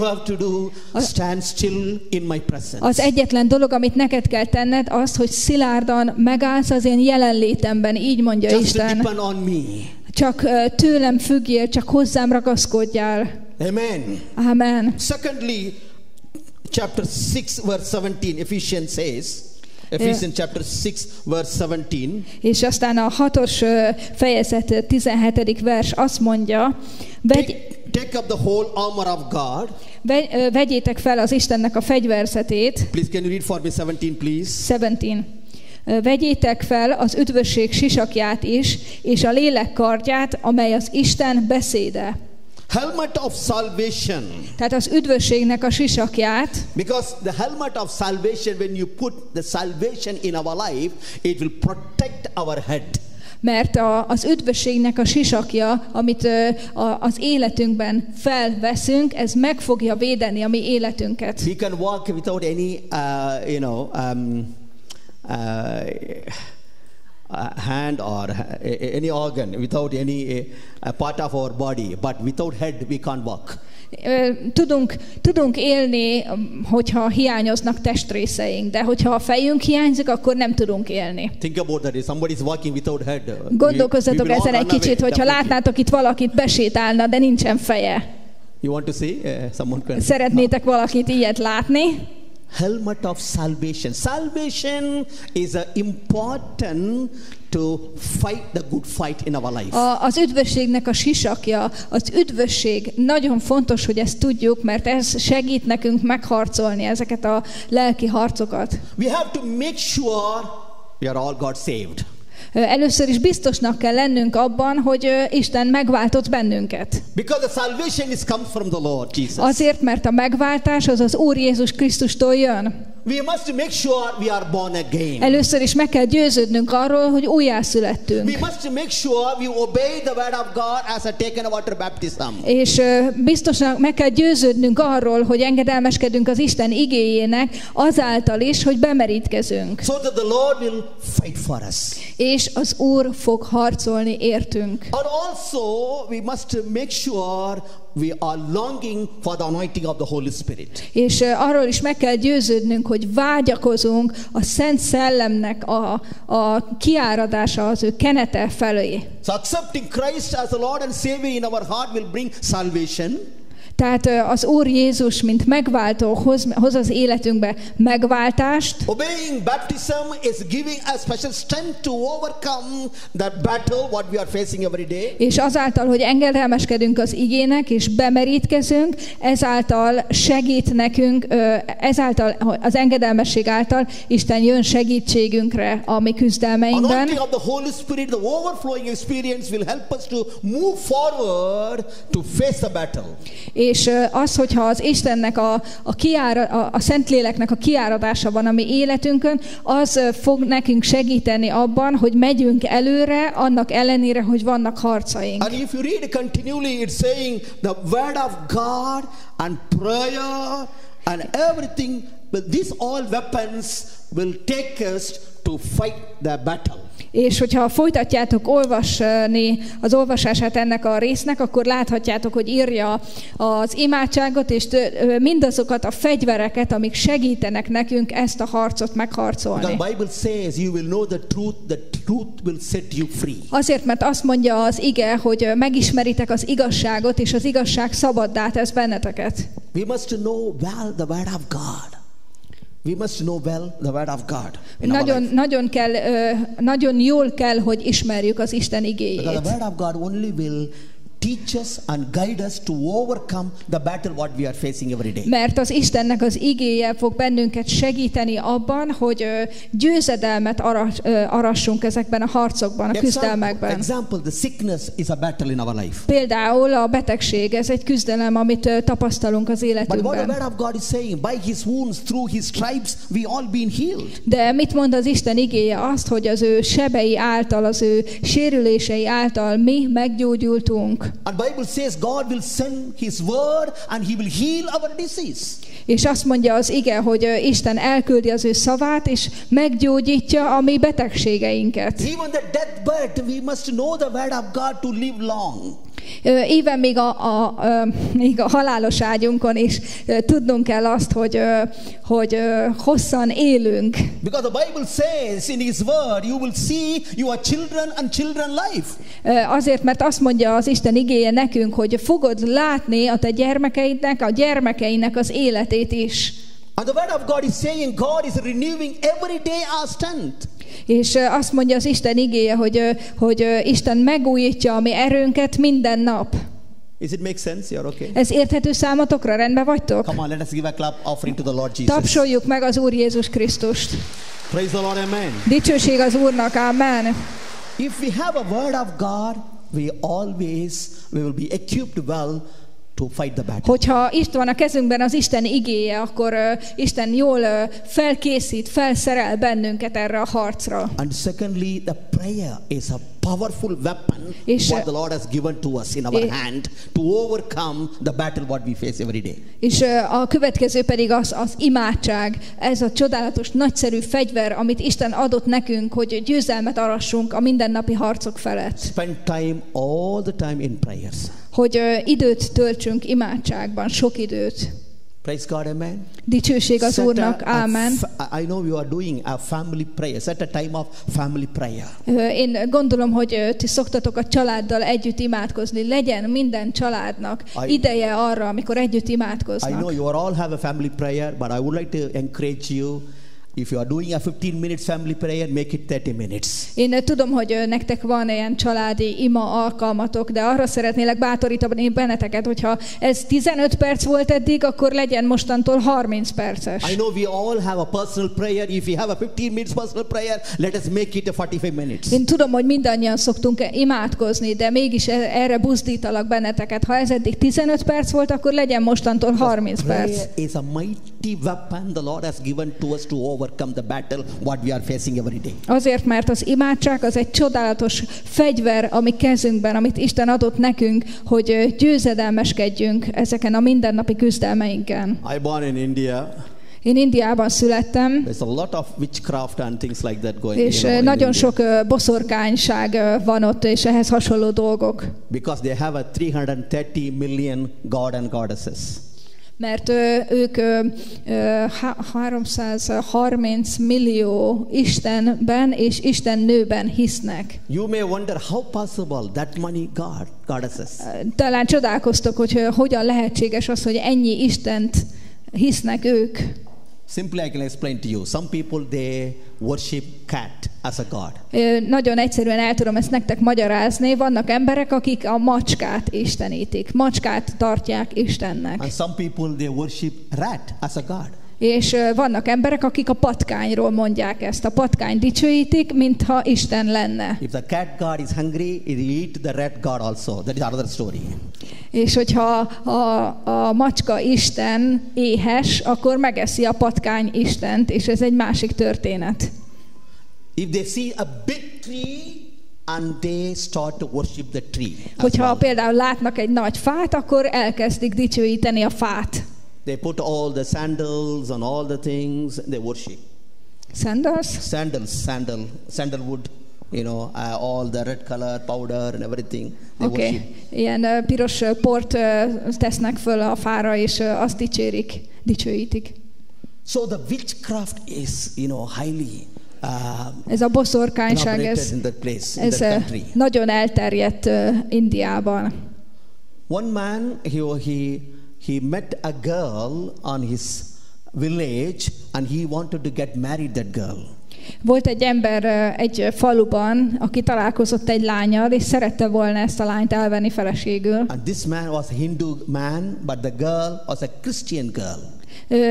Az egyetlen dolog, amit neked kell tenned, az, hogy szilárdan megállsz az én jelenlétemben, így mondja Isten. Csak tőlem függjél, csak hozzám ragaszkodjál. Amen. Amen. Secondly, chapter 6, verse 17, Ephesians says, Ephesians chapter 6, verse 17. És aztán a hatos fejezet ö, 17. vers azt mondja, vegy, Take, take up the whole armor of God. vegy, vegyétek fel az Istennek a fegyverzetét, Please, can you read for me 17, please? 17. Ö, Vegyétek fel az üdvösség sisakját is, és a lélek kardját, amely az Isten beszéde. Helmet of salvation. Tehát az üdvösségnek a sisakját, Because the helmet of salvation, when you put the salvation in our life, it will protect our head. mert a, az üdvösségnek a sisakja, amit ö, a, az életünkben felveszünk, ez meg fogja védeni a mi életünket. We can walk without any, uh, you know, um, uh, uh, hand or uh, any organ, without any uh, part of our body, but without head we can't walk. Tudunk, tudunk élni, hogyha hiányoznak testrészeink, de hogyha a fejünk hiányzik, akkor nem tudunk élni. Think about that. If somebody is walking without head, uh, Gondolkozzatok ezen egy kicsit, hogyha látnátok itt valakit besétálna, de nincsen feje. You want to see? Uh, someone can. Szeretnétek valakit ilyet látni? Helmet of salvation. Salvation is uh, important to fight the good fight in our life. A, az üdvösségnek a sisakja, az üdvösség, nagyon fontos, hogy ezt tudjuk, mert ez segít nekünk megharcolni ezeket a lelki harcokat. We have to make sure we are all God saved. Először is biztosnak kell lennünk abban, hogy Isten megváltott bennünket. Because the salvation is comes from the Lord Jesus. Azért, mert a megváltás az az Úr Jézus Krisztustól jön. We must make sure we are born again. Először is meg kell győződnünk arról, hogy We újjászülettünk. must make sure we obey the word of God as a taken water baptism. És biztosan meg kell győződnünk arról, hogy engedelmeskedünk az Isten igéjének azáltal is, hogy bemerítkezünk. So that the Lord will fight for us. És az Úr fog harcolni értünk. And also we must make sure we are longing for the anointing of the Holy Spirit. És arról is meg kell győződnünk, hogy vágyakozunk a Szent Szellemnek a, a kiáradása az ő kenete felé. So accepting Christ as the Lord and Savior in our heart will bring salvation. Tehát az Úr Jézus, mint megváltó, hoz, hoz az életünkbe megváltást, Obeying baptism is giving us special strength to overcome that battle what we are facing every day. és azáltal, hogy engedelmeskedünk az igének, és bemerítkezünk, ezáltal segít nekünk, ezáltal, az engedelmesség által Isten jön segítségünkre a mi küzdelmeinkben. Anointing of the Holy Spirit, the overflowing experience will help us to move forward to face the battle. És az, hogyha az Istennek a, a, kiára, a, a Szentléleknek a kiáradása van a mi életünkön, az fog nekünk segíteni abban, hogy megyünk előre, annak ellenére, hogy vannak harcaink. And if you read continually, it's saying the word of God and prayer and everything, but these all weapons will take us to fight the battle. És hogyha folytatjátok olvasni az olvasását ennek a résznek, akkor láthatjátok, hogy írja az imádságot, és mindazokat a fegyvereket, amik segítenek nekünk ezt a harcot megharcolni. the Bible says you will know the truth, the truth will set you free. Azért, mert azt mondja az ige, hogy megismeritek az igazságot, és az igazság szabaddá tesz benneteket. We must know well the word of God. We must know well the word of God. in Nagyon, nagyon, kell, nagyon jól kell, hogy ismerjük az Isten Because the igéjét. word of God only will teach us and guide us to overcome the battle what we are facing every day. Mert az Istennek az igéje fog bennünket segíteni abban, hogy győzedelmet aras, arassunk ezekben a harcokban, a küzdelmekben. example, the sickness is a battle in our life. Például a betegség, ez egy küzdelem, amit tapasztalunk az But what the életünkben. word of God is saying, by his wounds, through his stripes, we all been healed. De mit mond az Isten igéje? Azt, hogy az ő sebei által, az ő sérülései által mi meggyógyultunk. And Bible says God will send his word and he will heal our disease. És azt mondja az ige, hogy Isten elküldi az ő szavát, és meggyógyítja a mi betegségeinket. Even the deathbed, we must know the word of God to live long. Éven még a, a, a, még a halálos ágyunkon is tudnunk kell azt, hogy, hogy hosszan élünk. Because the Bible says in his word, you will see your children and children life. Azért, mert azt mondja az Isten igéje nekünk, hogy fogod látni a te gyermekeidnek, a gyermekeinek az életét is. And the word of God is saying God is renewing every day our strength. És azt mondja az Isten igéje, hogy, hogy Isten megújítja a mi erőnket minden nap. Is it make sense? You're okay? Ez érthető számotokra? Rendben vagytok? Come on, let us give a clap offering to the Lord Jesus. Tapsoljuk meg az Úr Jézus Krisztust. Praise the Lord, amen. Dicsőség az Úrnak, amen. If we have a word of God, we always we will be equipped well to fight the battle. Hogyha itt van a kezünkben az Isten igéje, akkor ö, Isten jól ö, felkészít, felszerel bennünket erre a harcra. And secondly, the prayer is a powerful weapon És, what uh, the Lord has given to us in our és- hand to overcome the battle what we face every day. És ö, a következő pedig az, az imádság. Ez a csodálatos, nagyszerű fegyver, amit Isten adott nekünk, hogy győzelmet arassunk a mindennapi harcok felett. Spend time all the time in prayers. Hogy időt töltsünk imádságban, sok időt. Praise God, amen. Dicsőség az Set Úrnak, a ámen. fa- I know you are doing a family prayer. Set a time of family prayer. Én gondolom, hogy ti szoktatok a családdal együtt imádkozni. Legyen minden családnak I- ideje arra, amikor együtt I know imádkoznak. you all have a family prayer, but I would like to encourage you. If you are doing a 15 minutes family prayer, make it 30 minutes. Én tudom, hogy nektek van ilyen családi ima alkalmatok, de arra szeretnélek bátorítani benneteket, hogyha ez 15 perc volt eddig, akkor legyen mostantól 30 perces. I know we all have a personal prayer. If you have a 15 minutes personal prayer, let us make it a 45 minutes. Én tudom, hogy mindannyian szoktunk imádkozni, de mégis e- erre buzdítalak benneteket. Ha ez eddig 15 perc volt, akkor legyen mostantól 30 perc. Prayer is a mighty weapon the Lord has given to us to overcome the battle what we are facing every day. Azért, mert az imádság az egy csodálatos fegyver, ami kezünkben, amit Isten adott nekünk, hogy győzedelmeskedjünk ezeken a mindennapi küzdelmeinken. I born in India. Én Indiában születtem, There's a lot of witchcraft and things like that going. és you know, ö, in nagyon India. sok boszorkányság van ott, és ehhez hasonló dolgok. Because they have a 330 million god and goddesses. Mert ők ö, ö, há- 330 millió Istenben és Isten nőben hisznek. You may wonder how possible that many god goddesses. Talán csodálkoztok, hogy hogyan lehetséges az, hogy ennyi Istent hisznek ők. Simply I can explain to you. Some people they worship cat as a god. Nagyon egyszerűen el tudom ezt nektek magyarázni. Vannak emberek, akik a macskát istenítik. Macskát tartják Istennek. And some people they worship rat as a god. És vannak emberek, akik a patkányról mondják ezt. A patkány dicsőítik, mintha Isten lenne. If the cat god is hungry, he eat the rat god also. That is another story. És hogyha a, a macska Isten éhes, akkor megeszi a patkány Istent, és ez egy másik történet. If they see a big tree and they start to worship the tree. Hogyha well. például látnak egy nagy fát, akkor elkezdik dicsőíteni a fát. They put all the sandals and all the things they worship. Sandals? Sandals, sandal, sandalwood, you know, uh, all the red color powder and everything. Oké. Okay. Ilyen ö, piros ö, port ö, tesznek föl a fára, és ö, azt dicsérik, dicsőítik. So the witchcraft is, you know, highly uh, Ez a boszorkányság, ez, in that place, in ez country. nagyon elterjedt ö, Indiában. One man, he, he, he met a girl on his village and he wanted to get married that girl. Volt egy ember egy faluban, aki találkozott egy lányal, és szerette volna ezt a lányt elvenni feleségül. And this man was a Hindu man, but the girl was a Christian girl.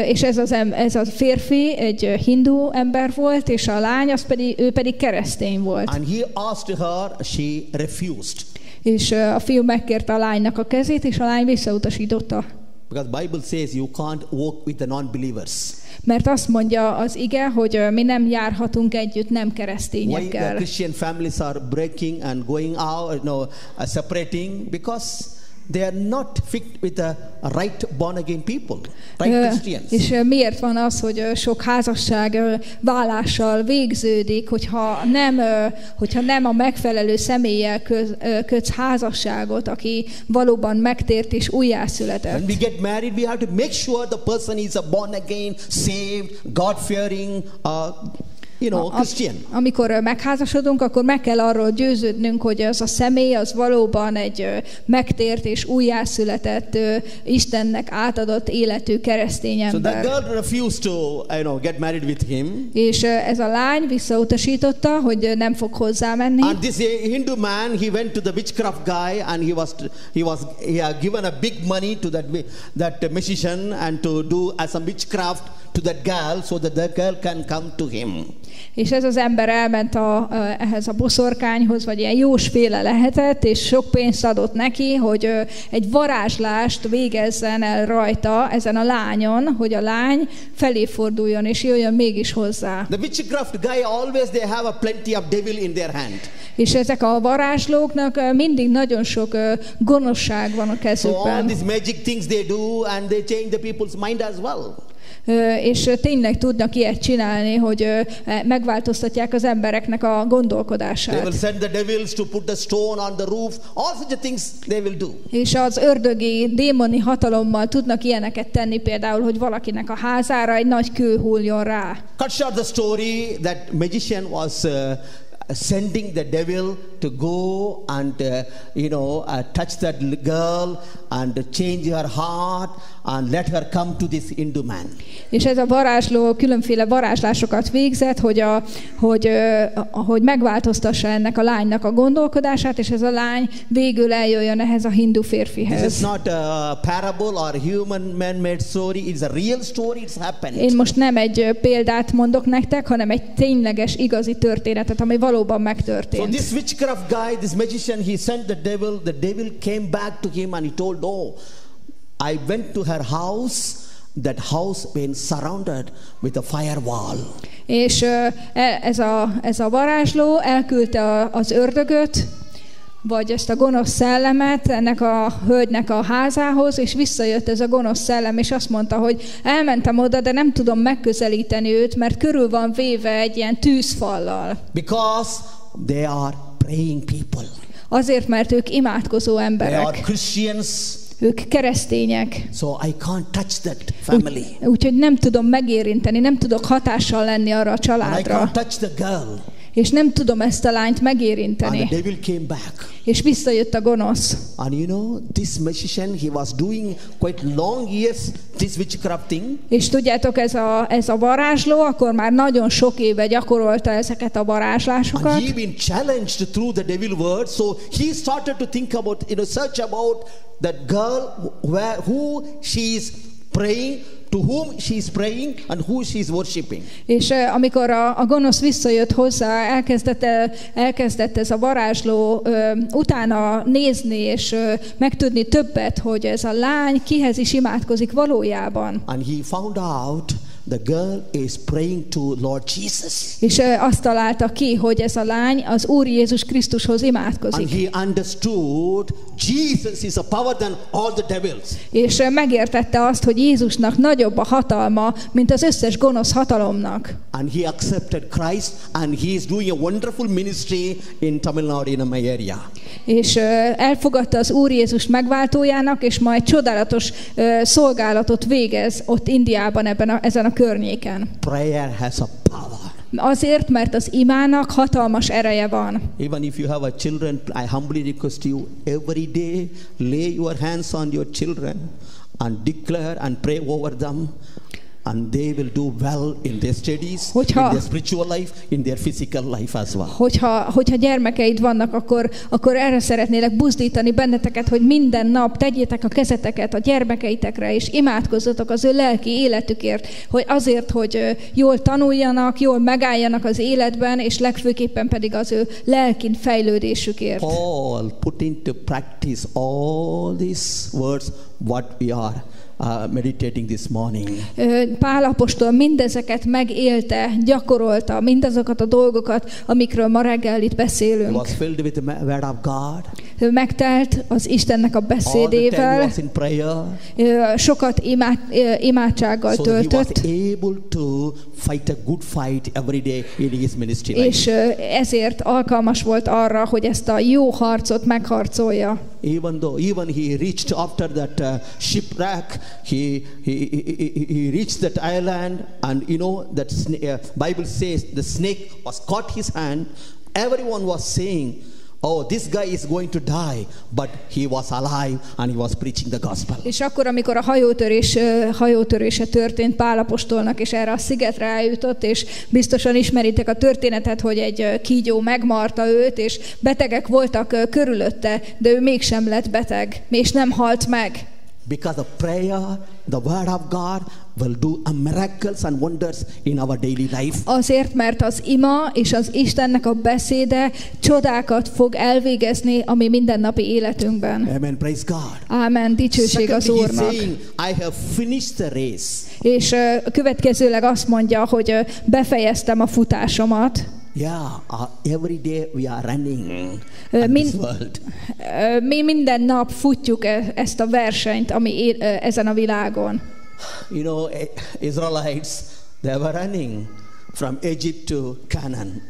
És ez, az, em- ez a férfi egy hindu ember volt, és a lány, az pedig, ő pedig keresztény volt. And he asked her, she refused. És a fiú megkérte a lánynak a kezét, és a lány visszautasította. Because Bible says you can't walk with the non-believers. Mert azt mondja az ige, hogy mi nem járhatunk együtt nem Why the keresztényekkel. Christian families are breaking and going out, you know, uh, separating? Because they are not fit with the right born again people, right Christians. És miért van az, hogy sok házasság vállással végződik, hogyha nem, hogyha nem a megfelelő személlyel kötsz házasságot, aki valóban megtért és újjászületett. When we get married, we have to make sure the person is a born again, saved, God fearing, uh, you know, A- Christian. Amikor megházasodunk, akkor meg kell arról győződnünk, hogy az a személy az valóban egy megtért és újjászületett Istennek átadott életű keresztény So that ember. girl refused to, you know, get married with him. És ez a lány visszautasította, hogy nem fog hozzá menni. And this Hindu man, he went to the witchcraft guy, and he was he was he had given a big money to that that magician and to do uh, some witchcraft to that girl, so that the girl can come to him. És ez az ember elment a, a, ehhez a boszorkányhoz, vagy ilyen jósféle lehetett, és sok pénzt adott neki, hogy ö, egy varázslást végezzen el rajta, ezen a lányon, hogy a lány felé forduljon, és jöjjön mégis hozzá. The witchcraft guy always they have a plenty of devil in their hand. És ezek a varázslóknak mindig nagyon sok ö, gonoszság van a So all kezükben. these magic things they do, and they change the people's mind as well. És tényleg tudnak ilyet csinálni, hogy ö, megváltoztatják az embereknek a They will gondolkodását. send the devils to put the stone on the roof. All such a things they will do. És az ördögi, démoni hatalommal tudnak ilyeneket tenni, például, hogy valakinek a házára egy nagy kő hulljon rá. Cut short the story that magician was uh, sending the devil to go and uh, you know uh, touch that girl and change her heart and let her come to this Hindu man. És ez a varázsló különféle varázslásokat végzett, hogy, a, hogy, hogy megváltoztassa ennek a lánynak a gondolkodását, és ez a lány végül eljöjjön ehhez a hindu This is férfihez. not a parable or human man-made story. It's a real story. It's happened. Én most nem egy példát mondok nektek, hanem egy tényleges, igazi történetet, ami valóban So megtörtént. this witchcraft guy, this magician, he sent the devil. The devil came back to him and he told, "Oh, I went to her house. That house been surrounded with a firewall." És e- ez a, ez a varázsló elküldte az ördögöt, vagy ezt a gonosz szellemet ennek a hölgynek a házához, és visszajött ez a gonosz szellem, és azt mondta, hogy elmentem oda, de nem tudom megközelíteni őt, mert körül van véve egy ilyen tűzfallal. Because they are praying people. Azért, mert ők imádkozó They are emberek, Christians. Ők keresztények. So I can't touch that family. Úgy- Úgyhogy nem tudom megérinteni, nem tudok hatással lenni arra a And I családra, can't touch the girl. És nem tudom ezt a lányt And the megérinteni. devil came back. És visszajött a gonosz. And you know, this magician, he was doing quite long years this witchcraft thing. És tudjátok, ez a, ez a varázsló akkor már nagyon sok éve gyakorolta ezeket a And varázslásokat, he been challenged through the devil word. So he started to think about, you know, search about that girl where who she is praying, to whom she is praying, and who she is worshipping. és eh, amikor a, a gonosz visszajött hozzá, elkezdett, el- elkezdett ez a varázsló ö, utána nézni, és ö, megtudni többet, hogy ez a lány kihez is imádkozik valójában. And he found out the girl is praying to Lord Jesus. És azt találta ki, hogy ez a lány az Úr Jézus Krisztushoz And imádkozik. he understood Jesus is a power than all the devils. És megértette azt, hogy Jézusnak nagyobb a hatalma, mint az összes gonosz hatalomnak. And he accepted Christ and he is doing a wonderful ministry in Tamil Nadu in my area. És elfogadta az Úr Jézus megváltójának, és majd csodálatos ö, szolgálatot végez ott Indiában, ebben a, ezen a környéken. Prayer has a power. Azért, mert az imának hatalmas ereje van. Even if you have a children, I humbly request you every day lay your hands on your children and declare and pray over them and they will do well in their studies, Hogyha- in their spiritual life, in their physical life as well. Hogyha, hogyha gyermekeid vannak, akkor, akkor erre szeretnélek buzdítani benneteket, hogy minden nap tegyétek a kezeteket a gyermekeitekre, és imádkozzatok az ő lelki életükért, hogy azért, hogy jól tanuljanak, jól megálljanak az életben, és legfőképpen pedig az ő lelkin fejlődésükért. Paul put into practice all these words what we are uh, meditating this morning. Pál apostol mindezeket megélte, gyakorolta, mindazokat a dolgokat, amikről ma reggel itt He beszélünk. was filled with the word of God. Ő megtelt az Istennek a All the time beszédével, was in prayer. sokat imád, imádsággal So that he was töltött, able to fight a good fight every day in his ministry life. és ezért alkalmas volt arra, hogy ezt a jó harcot megharcolja. Even though, even he reached after that uh, shipwreck, he, he, he, he- he reached that island, and you know that uh, Bible says the snake was caught his hand. Everyone was saying, "Oh, this guy is going to die," but he was alive and he was preaching the gospel. És akkor, amikor a hajótörés, hajótörése történt Pálapostolnak, és erre a szigetre eljutott, és biztosan ismeritek a történetet, hogy egy kígyó megmarta őt, és betegek voltak körülötte, de ő mégsem lett beteg, és nem halt meg. Because of prayer, the word of God will do a miracles and wonders in our daily life. Azért, mert az ima és az Istennek a beszéde csodákat fog elvégezni a mi mindennapi életünkben. Amen. Praise God. Ámen, dicsőség az Úrnak. saying, I have finished the race. És ö, következőleg azt mondja, hogy ö, befejeztem a futásomat. Yeah, uh, every day we are running Uh, in min- this world. Ö, Mi minden nap futjuk e- ezt a versenyt, ami é- ezen a világon. You know, eh, Israelites, they were running from Egypt to Canaan.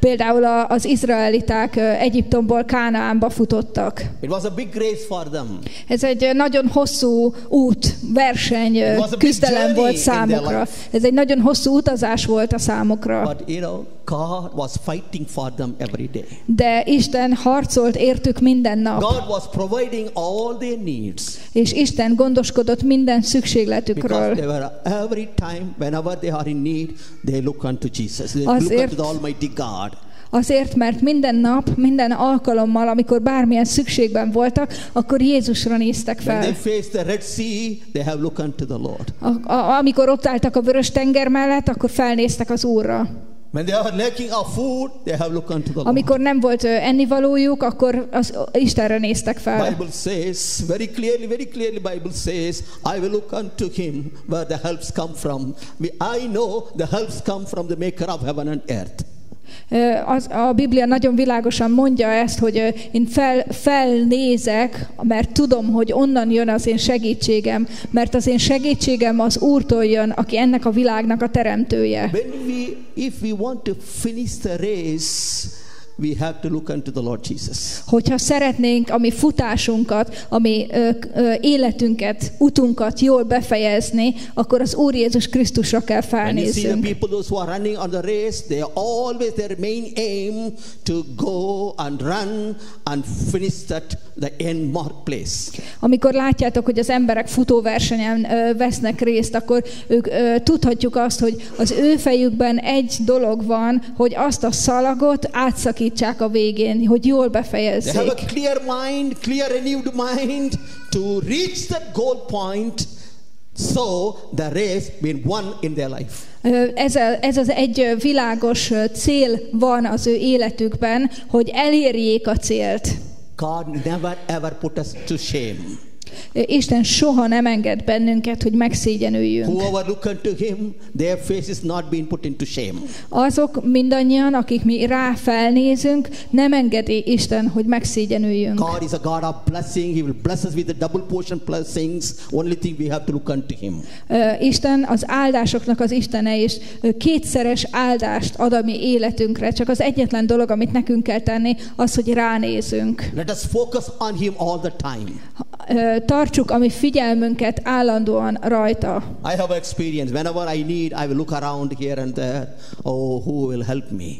Például az izraeliták Egyiptomból Kánaánba futottak. It was a big race for them. Ez egy nagyon hosszú út, verseny, küzdelem volt számukra. Ez egy nagyon hosszú utazás volt a számukra. But you know, God was fighting for them every day. De Isten harcolt értük minden nap, God was providing all their needs és Isten gondoskodott minden because szükségletükről. they were every time, whenever they are in need, they look unto Jesus. They look Azért- unto the Almighty God. Azért, mert minden nap, minden alkalommal, amikor bármilyen szükségben voltak, akkor Jézusra néztek fel. amikor ott álltak a vörös tenger mellett, akkor felnéztek az Úrra. When they are lacking of food, they have looked unto the Lord. Amikor nem volt ennivalójuk, akkor az Istenre néztek fel. Bible says very clearly, very clearly, Bible says, I will look unto him where the helps come from. I know the helps come from the maker of heaven and earth. Az, a Biblia nagyon világosan mondja ezt, hogy én fel, felnézek, mert tudom, hogy onnan jön az én segítségem, mert az én segítségem az Úrtól jön, aki ennek a világnak a teremtője. When we, if we want to finish the race, we have to look unto the Lord Jesus. Hogyha szeretnénk a mi futásunkat, a mi ö, ö, életünket, utunkat jól befejezni, akkor az Úr Jézus Krisztusra kell When you see the people, those who are running on the race, they always their main aim to go and run and finish that the end mark place. Amikor látjátok, hogy az emberek futóversenyen ö, vesznek részt, akkor ők ö, tudhatjuk azt, hogy az ő fejükben egy dolog van, hogy azt a szalagot átszakítsák a végén, hogy jól They have a befejezzék. clear mind, clear renewed mind to reach that goal point so the race been won in their life. Ez, a, ez az egy világos cél van az ő életükben, hogy elérjék a célt. God never ever put us to shame. Isten soha nem enged bennünket, hogy megszégyenüljünk. Whoever look unto him, their face is not being put into shame. Azok mindannyian, akik mi rá felnézünk, nem engedi Isten, hogy megszégyenüljünk. God is a God of blessing. He will bless us with the double portion blessings. Only thing we have to look unto him. Isten az áldásoknak az Istene, és kétszeres áldást ad a mi életünkre. Csak az egyetlen dolog, amit nekünk kell tenni, az, hogy ránézünk. Let us focus on him all the time. Tartsuk a mi figyelmünket állandóan rajta. I have experience. Whenever I need, I will look around here and there. Oh, who will help me?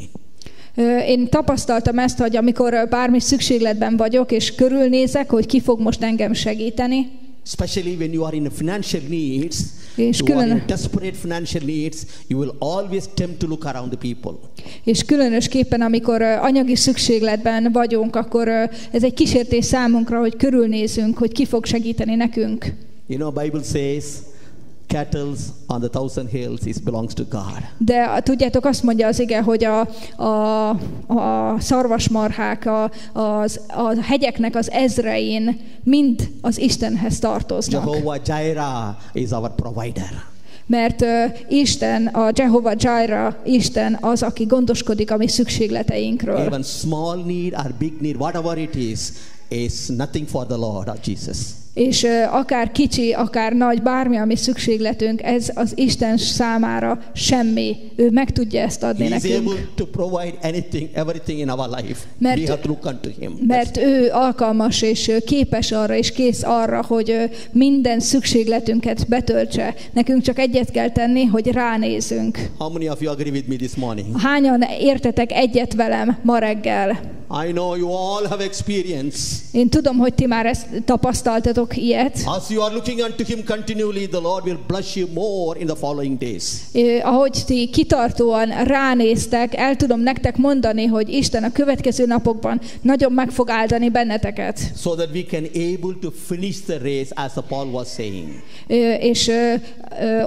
Én tapasztaltam ezt, hogy amikor bármi szükségletben vagyok, és körülnézek, hogy ki fog most engem segíteni, Especially when you are in financial needs, És külön- in desperate financial needs, you will always tempt to look around the people. És különösképpen, amikor anyagi szükségletben vagyunk, akkor ez egy kísértés számunkra, hogy körülnézünk, hogy ki fog segíteni nekünk. You know, Bible says, cattle on the thousand hills is belongs to God. De tudjátok, azt mondja az ige, hogy a, a, a szarvasmarhák, a, az, a hegyeknek az ezrein mind az Istenhez tartoznak. Jehovah Jireh is our provider. Mert ö, Isten, a Jehovah Jireh, Isten az, aki gondoskodik a mi szükségleteinkről. Even small need or big need, whatever it is, is nothing for the Lord or Jesus. És akár kicsi, akár nagy, bármi a mi szükségletünk, ez az Isten számára semmi. Ő meg tudja ezt adni He nekünk. to provide anything, everything in our life. Mert- we have to look unto Him. Mert ő alkalmas és képes arra, és kész arra, hogy minden szükségletünket betöltse. Nekünk csak egyet kell tenni, hogy ránézünk. How many of you agree with me this morning? Hányan értetek egyet velem ma reggel? I know you all have experience. Én tudom, hogy ti már ezt tapasztaltatok ilyet. As you are looking unto Him continually, the Lord will bless you more in the following days. Ahogy ti kitartóan ránéztek, el tudom nektek mondani, hogy Isten a következő napokban nagyon meg fog áldani benneteket. So that we can able to finish the race as Paul was saying. És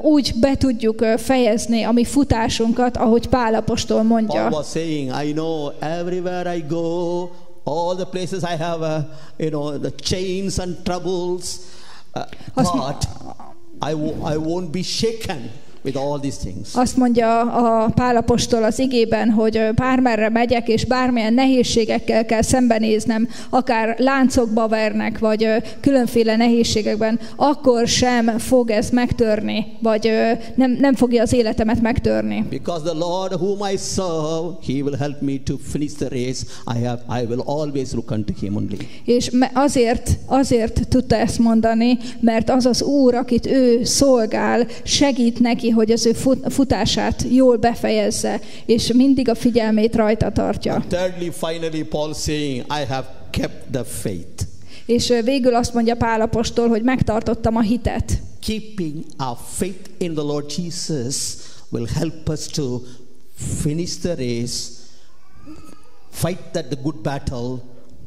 úgy be tudjuk fejezni a mi futásunkat, ahogy Pál apostol Paul mondja. was saying, I know everywhere I go, all the places I have, uh, you know, the chains and troubles, uh, but I, I won't be shaken with all these things. Azt mondja a Pálapostól az igében, hogy bármerre megyek, és bármilyen nehézségekkel kell szembenéznem, akár láncokba vernek, vagy különféle nehézségekben, akkor sem fog ez megtörni, vagy nem, nem fogja az életemet megtörni. Because the Lord whom I serve, He will help me to finish the race. I have, I will always look unto Him only. És azért, azért tudta ezt mondani, mert az az Úr, akit ő szolgál, segít neki, hogy az ő fut- futását jól befejezze, és mindig a figyelmét rajta tartja. Thirdly, finally, Paul saying, I have kept the faith. És végül azt mondja Pál apostol, hogy megtartottam a hitet. Keeping our faith in the Lord Jesus will help us to finish the race, fight that the good battle,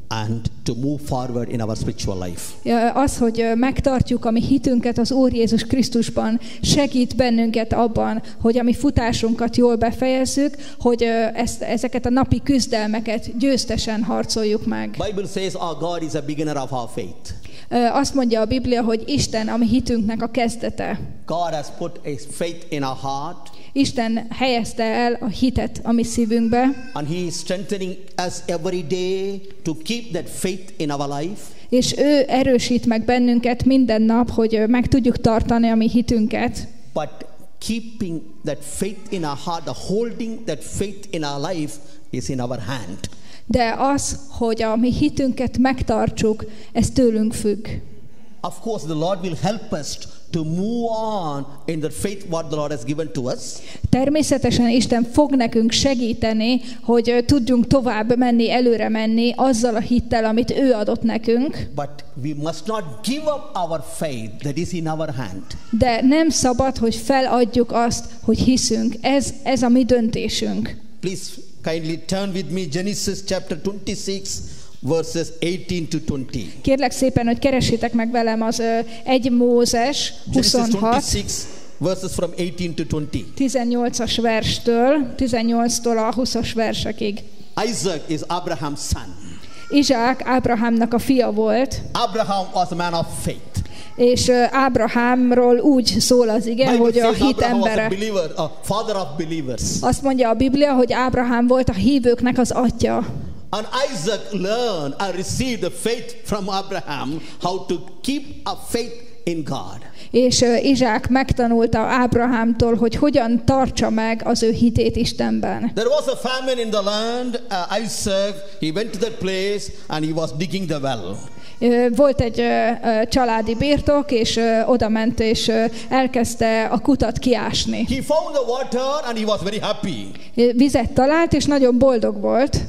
and to move forward in our spiritual life. Az, hogy megtartjuk a mi hitünket az Úr Jézus Krisztusban, segít bennünket abban, hogy a mi futásunkat jól befejezzük, hogy ezt, ezeket a napi küzdelmeket győztesen harcoljuk meg. Bible says our God is a beginner of our faith. Azt mondja a Biblia, hogy Isten a mi hitünknek a kezdete. God has put a faith in our heart, Isten helyezte el a hitet a mi szívünkbe, and He is strengthening us every day to keep that faith in our life. és ő erősít meg bennünket minden nap, hogy meg tudjuk tartani a mi hitünket. But keeping that faith in our heart, the holding that faith in our life is in our hand. De az, hogy a mi hitünket megtartsuk, ez tőlünk függ. Of course, the Lord will help us to move on in the faith what the Lord has given to us. Természetesen Isten fog nekünk segíteni, hogy tudjunk tovább menni, előre menni azzal a hittel, amit ő adott nekünk, But we must not give up our faith that is in our hand. de nem szabad, hogy feladjuk azt, hogy hiszünk. Ez, ez a mi döntésünk. Please kindly turn with me Genesis chapter 26 verses 18 to 20. Kérlek szépen, hogy keressétek meg velem az ö, 1 Mózes Genesis 26, 26 verses from 18 to 20. 18-as verstől, 18-tól a 20-as versekig. Isaac is Abraham's son. Izsák Ábrahámnak a fia volt, Abraham was a man of faith. és Ábrahámról úgy szól az ige, Bible hogy a hit was a embere. believer, a father of believers. Azt mondja a Biblia, hogy Ábrahám volt a hívőknek az atya. And Isaac learned and received the faith from Abraham how to keep a faith in God. És Izsák megtanulta Ábrahámtól, hogy hogyan tartsa meg az ő hitét Istenben. There was a famine in the land. Uh, Isaac, he went to that place and he was digging the well. Volt egy családi birtok, és ö, oda ment, és elkezdte a kutat kiásni. He found the water and he was very happy. Vizet talált, és nagyon boldog volt.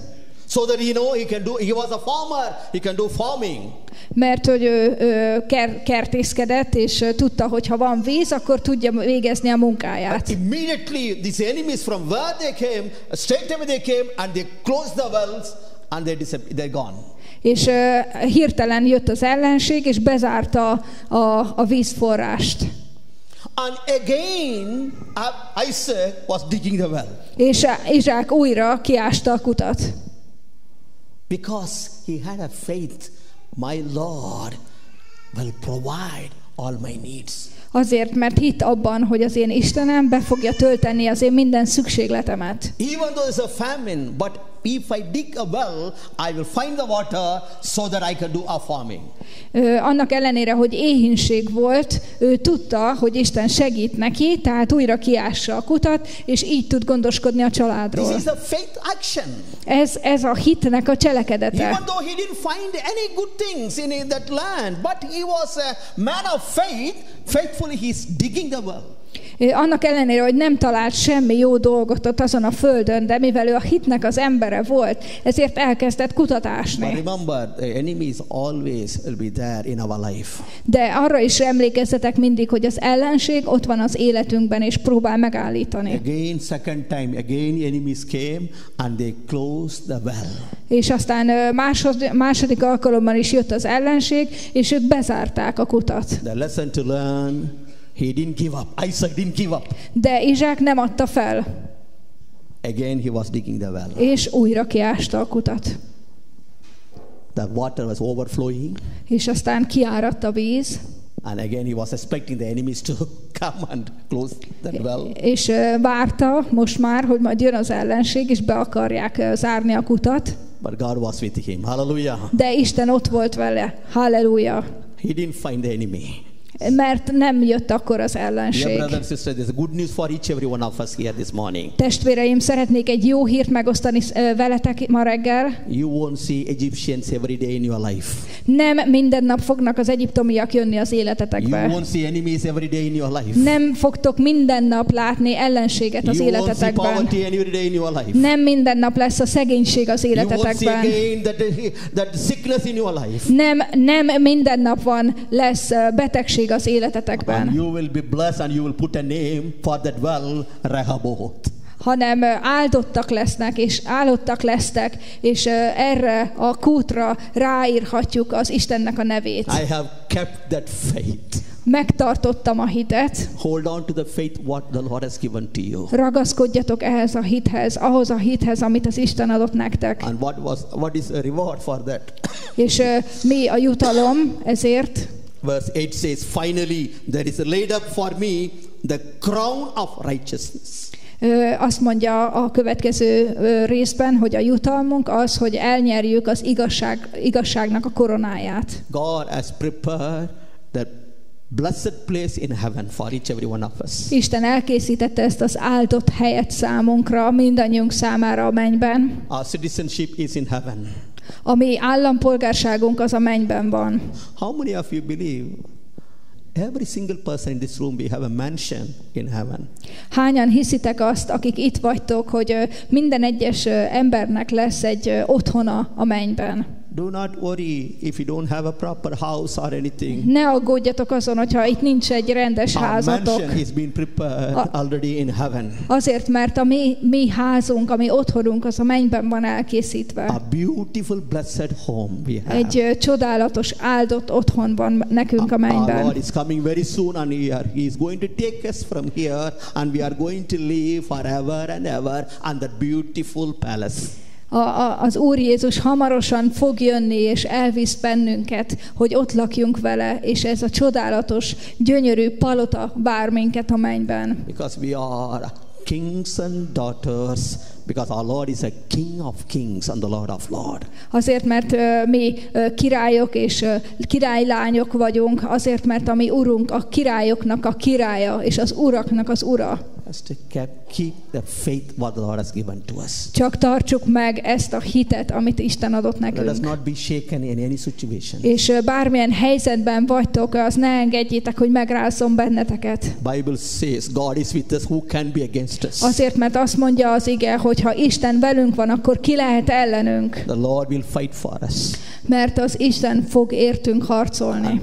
So that you know he can do, he was a farmer, he can do farming. Mert hogy ő, ő ker, kertészkedett, és tudta, hogy ha van víz, akkor tudja végezni a munkáját. Immediately, these enemies from where they came, straight away they came and they closed the wells and they disap- they're gone. És ö, hirtelen jött az ellenség, és bezárta a, a vízforrást. And again, uh, Isaac was digging the well És Izsák újra kiásta a kutat. Because he had a faith, my Lord will provide all my needs. Azért, mert hitt abban, hogy az én Istenem be fogja tölteni az én minden szükségletemet. Even though there's a famine, but if I dig a well, I will find the water so that I can do a farming. Ö, annak ellenére, hogy éhínség volt, ő tudta, hogy Isten segít neki, tehát újra kiássa a kutat, és így tud gondoskodni a This családról. is the faith action. Ez, ez a hitnek a cselekedete. Even though he didn't find any good things in that land, but he was a man of faith, faithfully he's digging the well. Annak ellenére, hogy nem talált semmi jó dolgot ott azon a földön, de mivel ő a hitnek az embere volt, ezért elkezdett But kutatásni. remember, the enemies always will be there in our life. De arra is emlékezzetek mindig, hogy az ellenség ott van az életünkben, és próbál megállítani. Again, second time, again enemies came and they closed the well. És aztán ö, másod, második alkalommal is jött az ellenség, és ők bezárták a kutat. The lesson to learn, he didn't give up. Isaac didn't give up. De Izsák nem adta fel, Again, he was digging the well. és újra kiásta a kutat. The water was overflowing, És aztán kiáradt a víz, and again he was expecting the enemies to [laughs] come and close that well. és várta most már, hogy majd jön az ellenség, és be akarják zárni a kutat. But God was with him. Hallelujah. De Isten ott volt vele. Halleluja! He didn't find the enemy. Mert nem jött akkor az Dear ellenség. brothers and sisters, there's good news for each every one of us here this morning. Testvéreim, szeretnék egy jó hírt megosztani veletek ma reggel. You won't see Egyptians every day in your life. Nem minden nap fognak az egyiptomiak jönni az You életetekbe. won't see enemies every day in your life. Nem fogtok minden nap látni ellenséget az You won't see életetekben. poverty every day in your life. Nem minden nap lesz a szegénység az You won't see életetekben. again that, that sickness in your life. Nem, nem minden nap van lesz ö, betegség az And életetekben, you will be blessed and you will put a name for that well, Rehoboth. hanem áldottak lesznek, és áldottak lesztek, és erre a kútra ráírhatjuk az Istennek a nevét. I have kept that faith. Megtartottam a hitet, Hold on to the faith what the Lord has given to you. ragaszkodjatok ehhez a hithez, ahhoz a hithez, amit az Isten adott nektek. And what was what is a reward for that? És mi a jutalom ezért? Verse 8 says, Finally, there is laid up for me the crown of righteousness. Azt mondja a következő részben, hogy a jutalmunk az, hogy elnyerjük az igazság, igazságnak a koronáját. God has prepared the blessed place in heaven for each every one of us. Isten elkészítette ezt az áldott helyet számunkra, mindannyiunk számára a mennyben. Our citizenship is in heaven. A mi állampolgárságunk az a mennyben van. How many of you believe every single person in this room we have a mansion in heaven? Hányan hiszitek azt, akik itt vagytok, hogy minden egyes embernek lesz egy otthona a mennyben? Do not worry if you don't have a proper house or anything. Ne aggódjatok azon, hogyha itt nincs egy rendes Our házatok. mansion has been prepared A- already in heaven. Azért, mert a mi, mi házunk, a mi otthonunk az a mennyben van elkészítve. A beautiful blessed home we have. Egy ö, csodálatos, áldott otthon van nekünk a Our Lord mennyben. is coming very soon and here. He is going to take us from here and we are going to live forever and ever on that beautiful palace. A, a, az Úr Jézus hamarosan fog jönni, és elvisz bennünket, hogy ott lakjunk vele, és ez a csodálatos, gyönyörű palota vár minket a mennyben. Because we are kings and daughters, because our Lord is a king of kings and the Lord of lords. Azért, mert ö, mi ö, királyok és ö, királylányok vagyunk, azért, mert a mi urunk a királyoknak a királya, és az uraknak az ura. Just to keep, the faith what the Lord has given to us. Csak tartsuk meg ezt a hitet, amit Isten adott Let us nekünk. not be shaken in any situation. És bármilyen helyzetben vagytok, az ne engedjétek, hogy megrázzon benneteket. Bible says God is with us. Who can be against us? Azért, mert azt mondja az ige, hogy ha Isten velünk van, akkor ki lehet ellenünk? The Lord will fight for us. Mert az Isten fog értünk harcolni.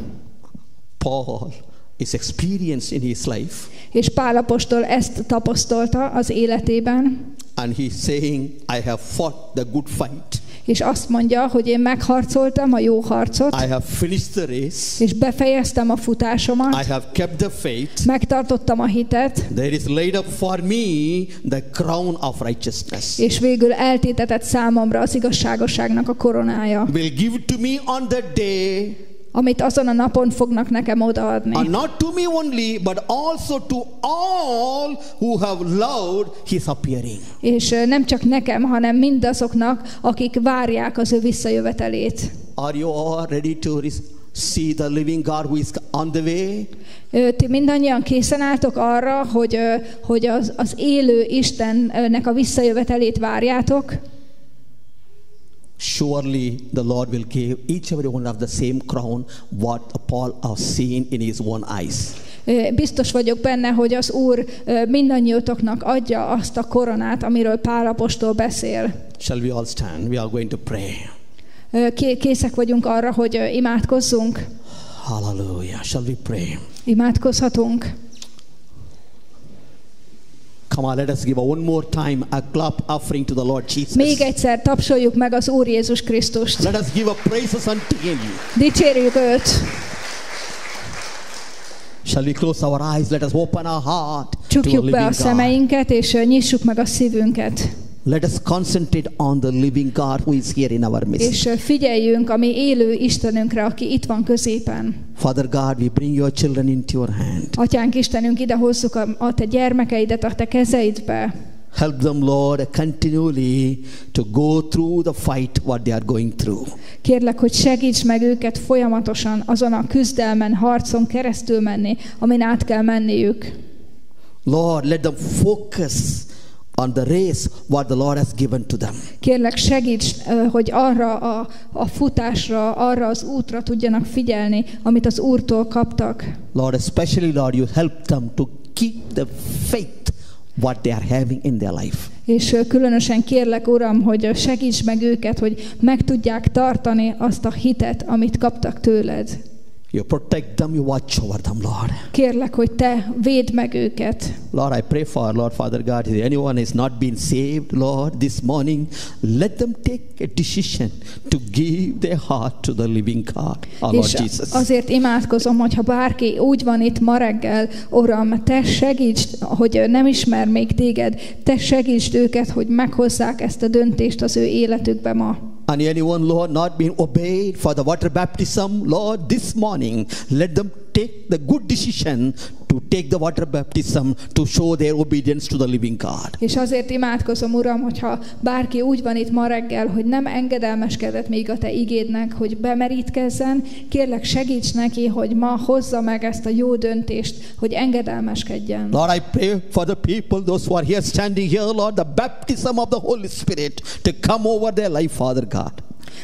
Paul is experienced in his life, És Pálapostól ezt tapasztalta az életében, and he's saying, "I have fought the good fight. és azt mondja, hogy én megharcoltam a jó harcot, I have finished the race. és befejeztem a I futásomat, have kept the faith. megtartottam a hitet, There is laid up for me the crown of righteousness." és végül eltétetett számomra az igazságosságnak a koronája, Will give to me on the day amit azon a napon fognak nekem odaadni. And not to me only, but also to all who have loved his appearing. És nem csak nekem, hanem mindazoknak, akik várják az ő visszajövetelét. Are you all ready to see the living God who is on the way? Ti mindannyian készen álltok arra, hogy, hogy az, az élő Istennek a visszajövetelét várjátok? Surely the Lord will give each every one of the same crown what Paul has seen in his own eyes. Biztos vagyok benne, hogy az Úr mindannyiótoknak adja azt a koronát, amiről Pál apostol beszél. Shall we all stand? We are going to pray. Készek vagyunk arra, hogy imádkozzunk? Hallelujah. Shall we pray? Imádkozhatunk? Come on, let us give a one more time a clap offering to the Lord Jesus. Még egyszer tapsoljuk meg az Úr Jézus Krisztust. Let us give a praises unto him. Dicsérjük őt! Shall we close our eyes? Let us open our heart Csukjuk be a szemeinket, és nyissuk meg a szívünket. Let us concentrate on the living God who is here in our midst. És figyeljünk a mi élő Istenünkre, aki itt van középen. Father God, we bring your children into your hand. Atyánk Istenünk, ide hozzuk a, a te gyermekeidet a te kezeidbe. Help them, Lord, continually to go through the fight what they are going through. Kérlek, hogy segíts meg őket folyamatosan azon a küzdelmen, harcon keresztül menni, amin át kell menniük. Lord, let them focus on the race what the Lord has given to them. Kérlek, segíts, hogy arra a, a futásra, arra az útra tudjanak figyelni, amit az Úrtól kaptak. Lord, especially, Lord, you help them to keep the faith what they are having in their life. És különösen kérlek, Uram, hogy segíts meg őket, hogy meg tudják tartani azt a hitet, amit kaptak tőled. You protect them, you watch over them, Lord. Kérlek, hogy te védd meg őket. Lord, I pray for Lord Father God, if anyone has not been saved, Lord, this morning, let them take a decision to give their heart to the living God, our Lord És Jesus. azért imádkozom, hogyha bárki úgy van itt ma reggel, Uram, te segíts, hogy nem ismer még téged, te segítsd őket, hogy meghozzák ezt a döntést az ő életükbe ma. And anyone, Lord, not being obeyed for the water baptism, Lord, this morning, let them take the good decision to take the water baptism to show their obedience to the living God. És azért imádkozom, Uram, hogyha bárki úgy van itt ma reggel, hogy nem engedelmeskedett még a Te igédnek, hogy bemerítkezzen, kérlek segíts neki, hogy ma hozza meg ezt a jó döntést, hogy engedelmeskedjen. Lord, I pray for the people, those who are here standing here, Lord, the baptism of the Holy Spirit to come over their life, Father God.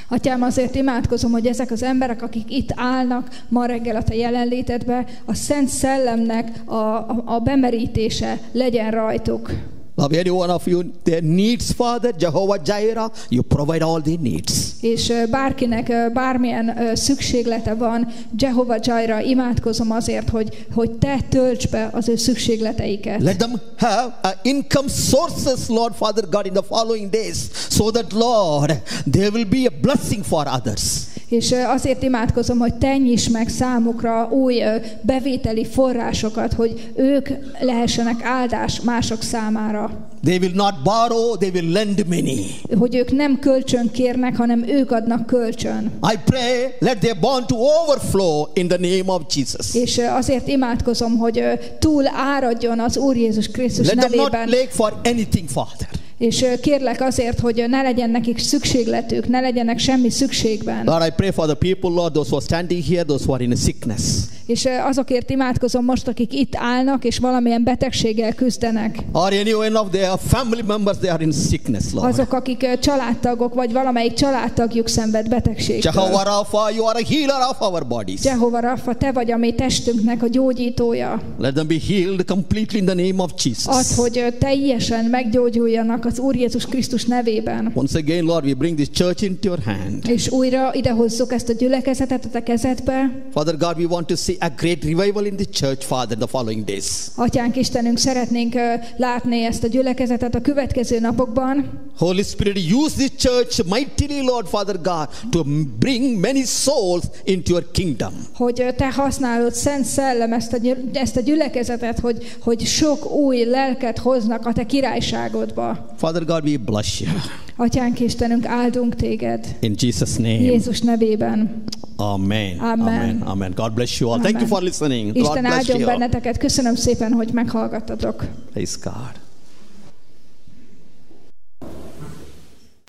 Atyám, azért imádkozom, hogy ezek az emberek, akik itt állnak ma reggel a Te jelenlétedbe, a Szent Szellemnek a, a, a bemerítése legyen rajtuk. Lord, any one of you, their needs, Father, Jehovah Jireh, you provide all their needs. És bárkinek bármilyen szükséglete van, Jehovah Jireh, imádkozom azért, hogy, hogy Te tölts be az ő szükségleteiket. Let them have uh, income sources, Lord Father God, in the following days, so that, Lord, there will be a blessing for others. És azért imádkozom, hogy Te nyiss meg számukra új bevételi forrásokat, hogy ők lehessenek áldás mások számára. They will not borrow, they will lend many. Hogy ők nem kölcsön kérnek, hanem ők adnak kölcsön. I pray, let their bond to overflow in the name of Jesus. És azért imádkozom, hogy túl áradjon az Úr Jézus Krisztus Let them not nevében. lack for anything, Father. És kérlek azért, hogy ne legyen nekik szükségletük, ne legyenek semmi szükségben. Lord, I pray for the people, Lord, those who are standing here, those who are in sickness. És azokért imádkozom most, akik itt állnak, és valamilyen betegséggel küzdenek. Or any one of their family members, they are in sickness, Lord. Azok, akik családtagok, vagy valamelyik családtagjuk szenved betegségtől. Jehovah Rapha, you are a healer of our bodies. Jehova Rafa, te vagy a mi testünknek a gyógyítója. Let them be healed completely in the name of Jesus. hogy ö, teljesen meggyógyuljanak az Úr Jézus Krisztus nevében. Once again, Lord, we bring this church into your hand. És újra idehozzuk ezt a gyülekezetet a te kezedbe. Father God, we want to see a great revival in the church, Father, the following days. Atyánk Istenünk, szeretnénk látni ezt a gyülekezetet a következő napokban. Holy Spirit, use this church mightily, Lord, Father God, to bring many souls into your kingdom. hogy te használod Szent Szellem ezt a, ezt a gyülekezetet, hogy, hogy sok új lelket hoznak a te királyságodba. Father God, we bless you. Atyánk Istenünk, áldunk téged. In Jesus' name. Jézus nevében. Amen. Amen. Amen. Amen. God bless you all. Thank you Amen. for listening. God Isten bless áldjon you. benneteket. Köszönöm szépen, hogy meghallgattatok. Praise God.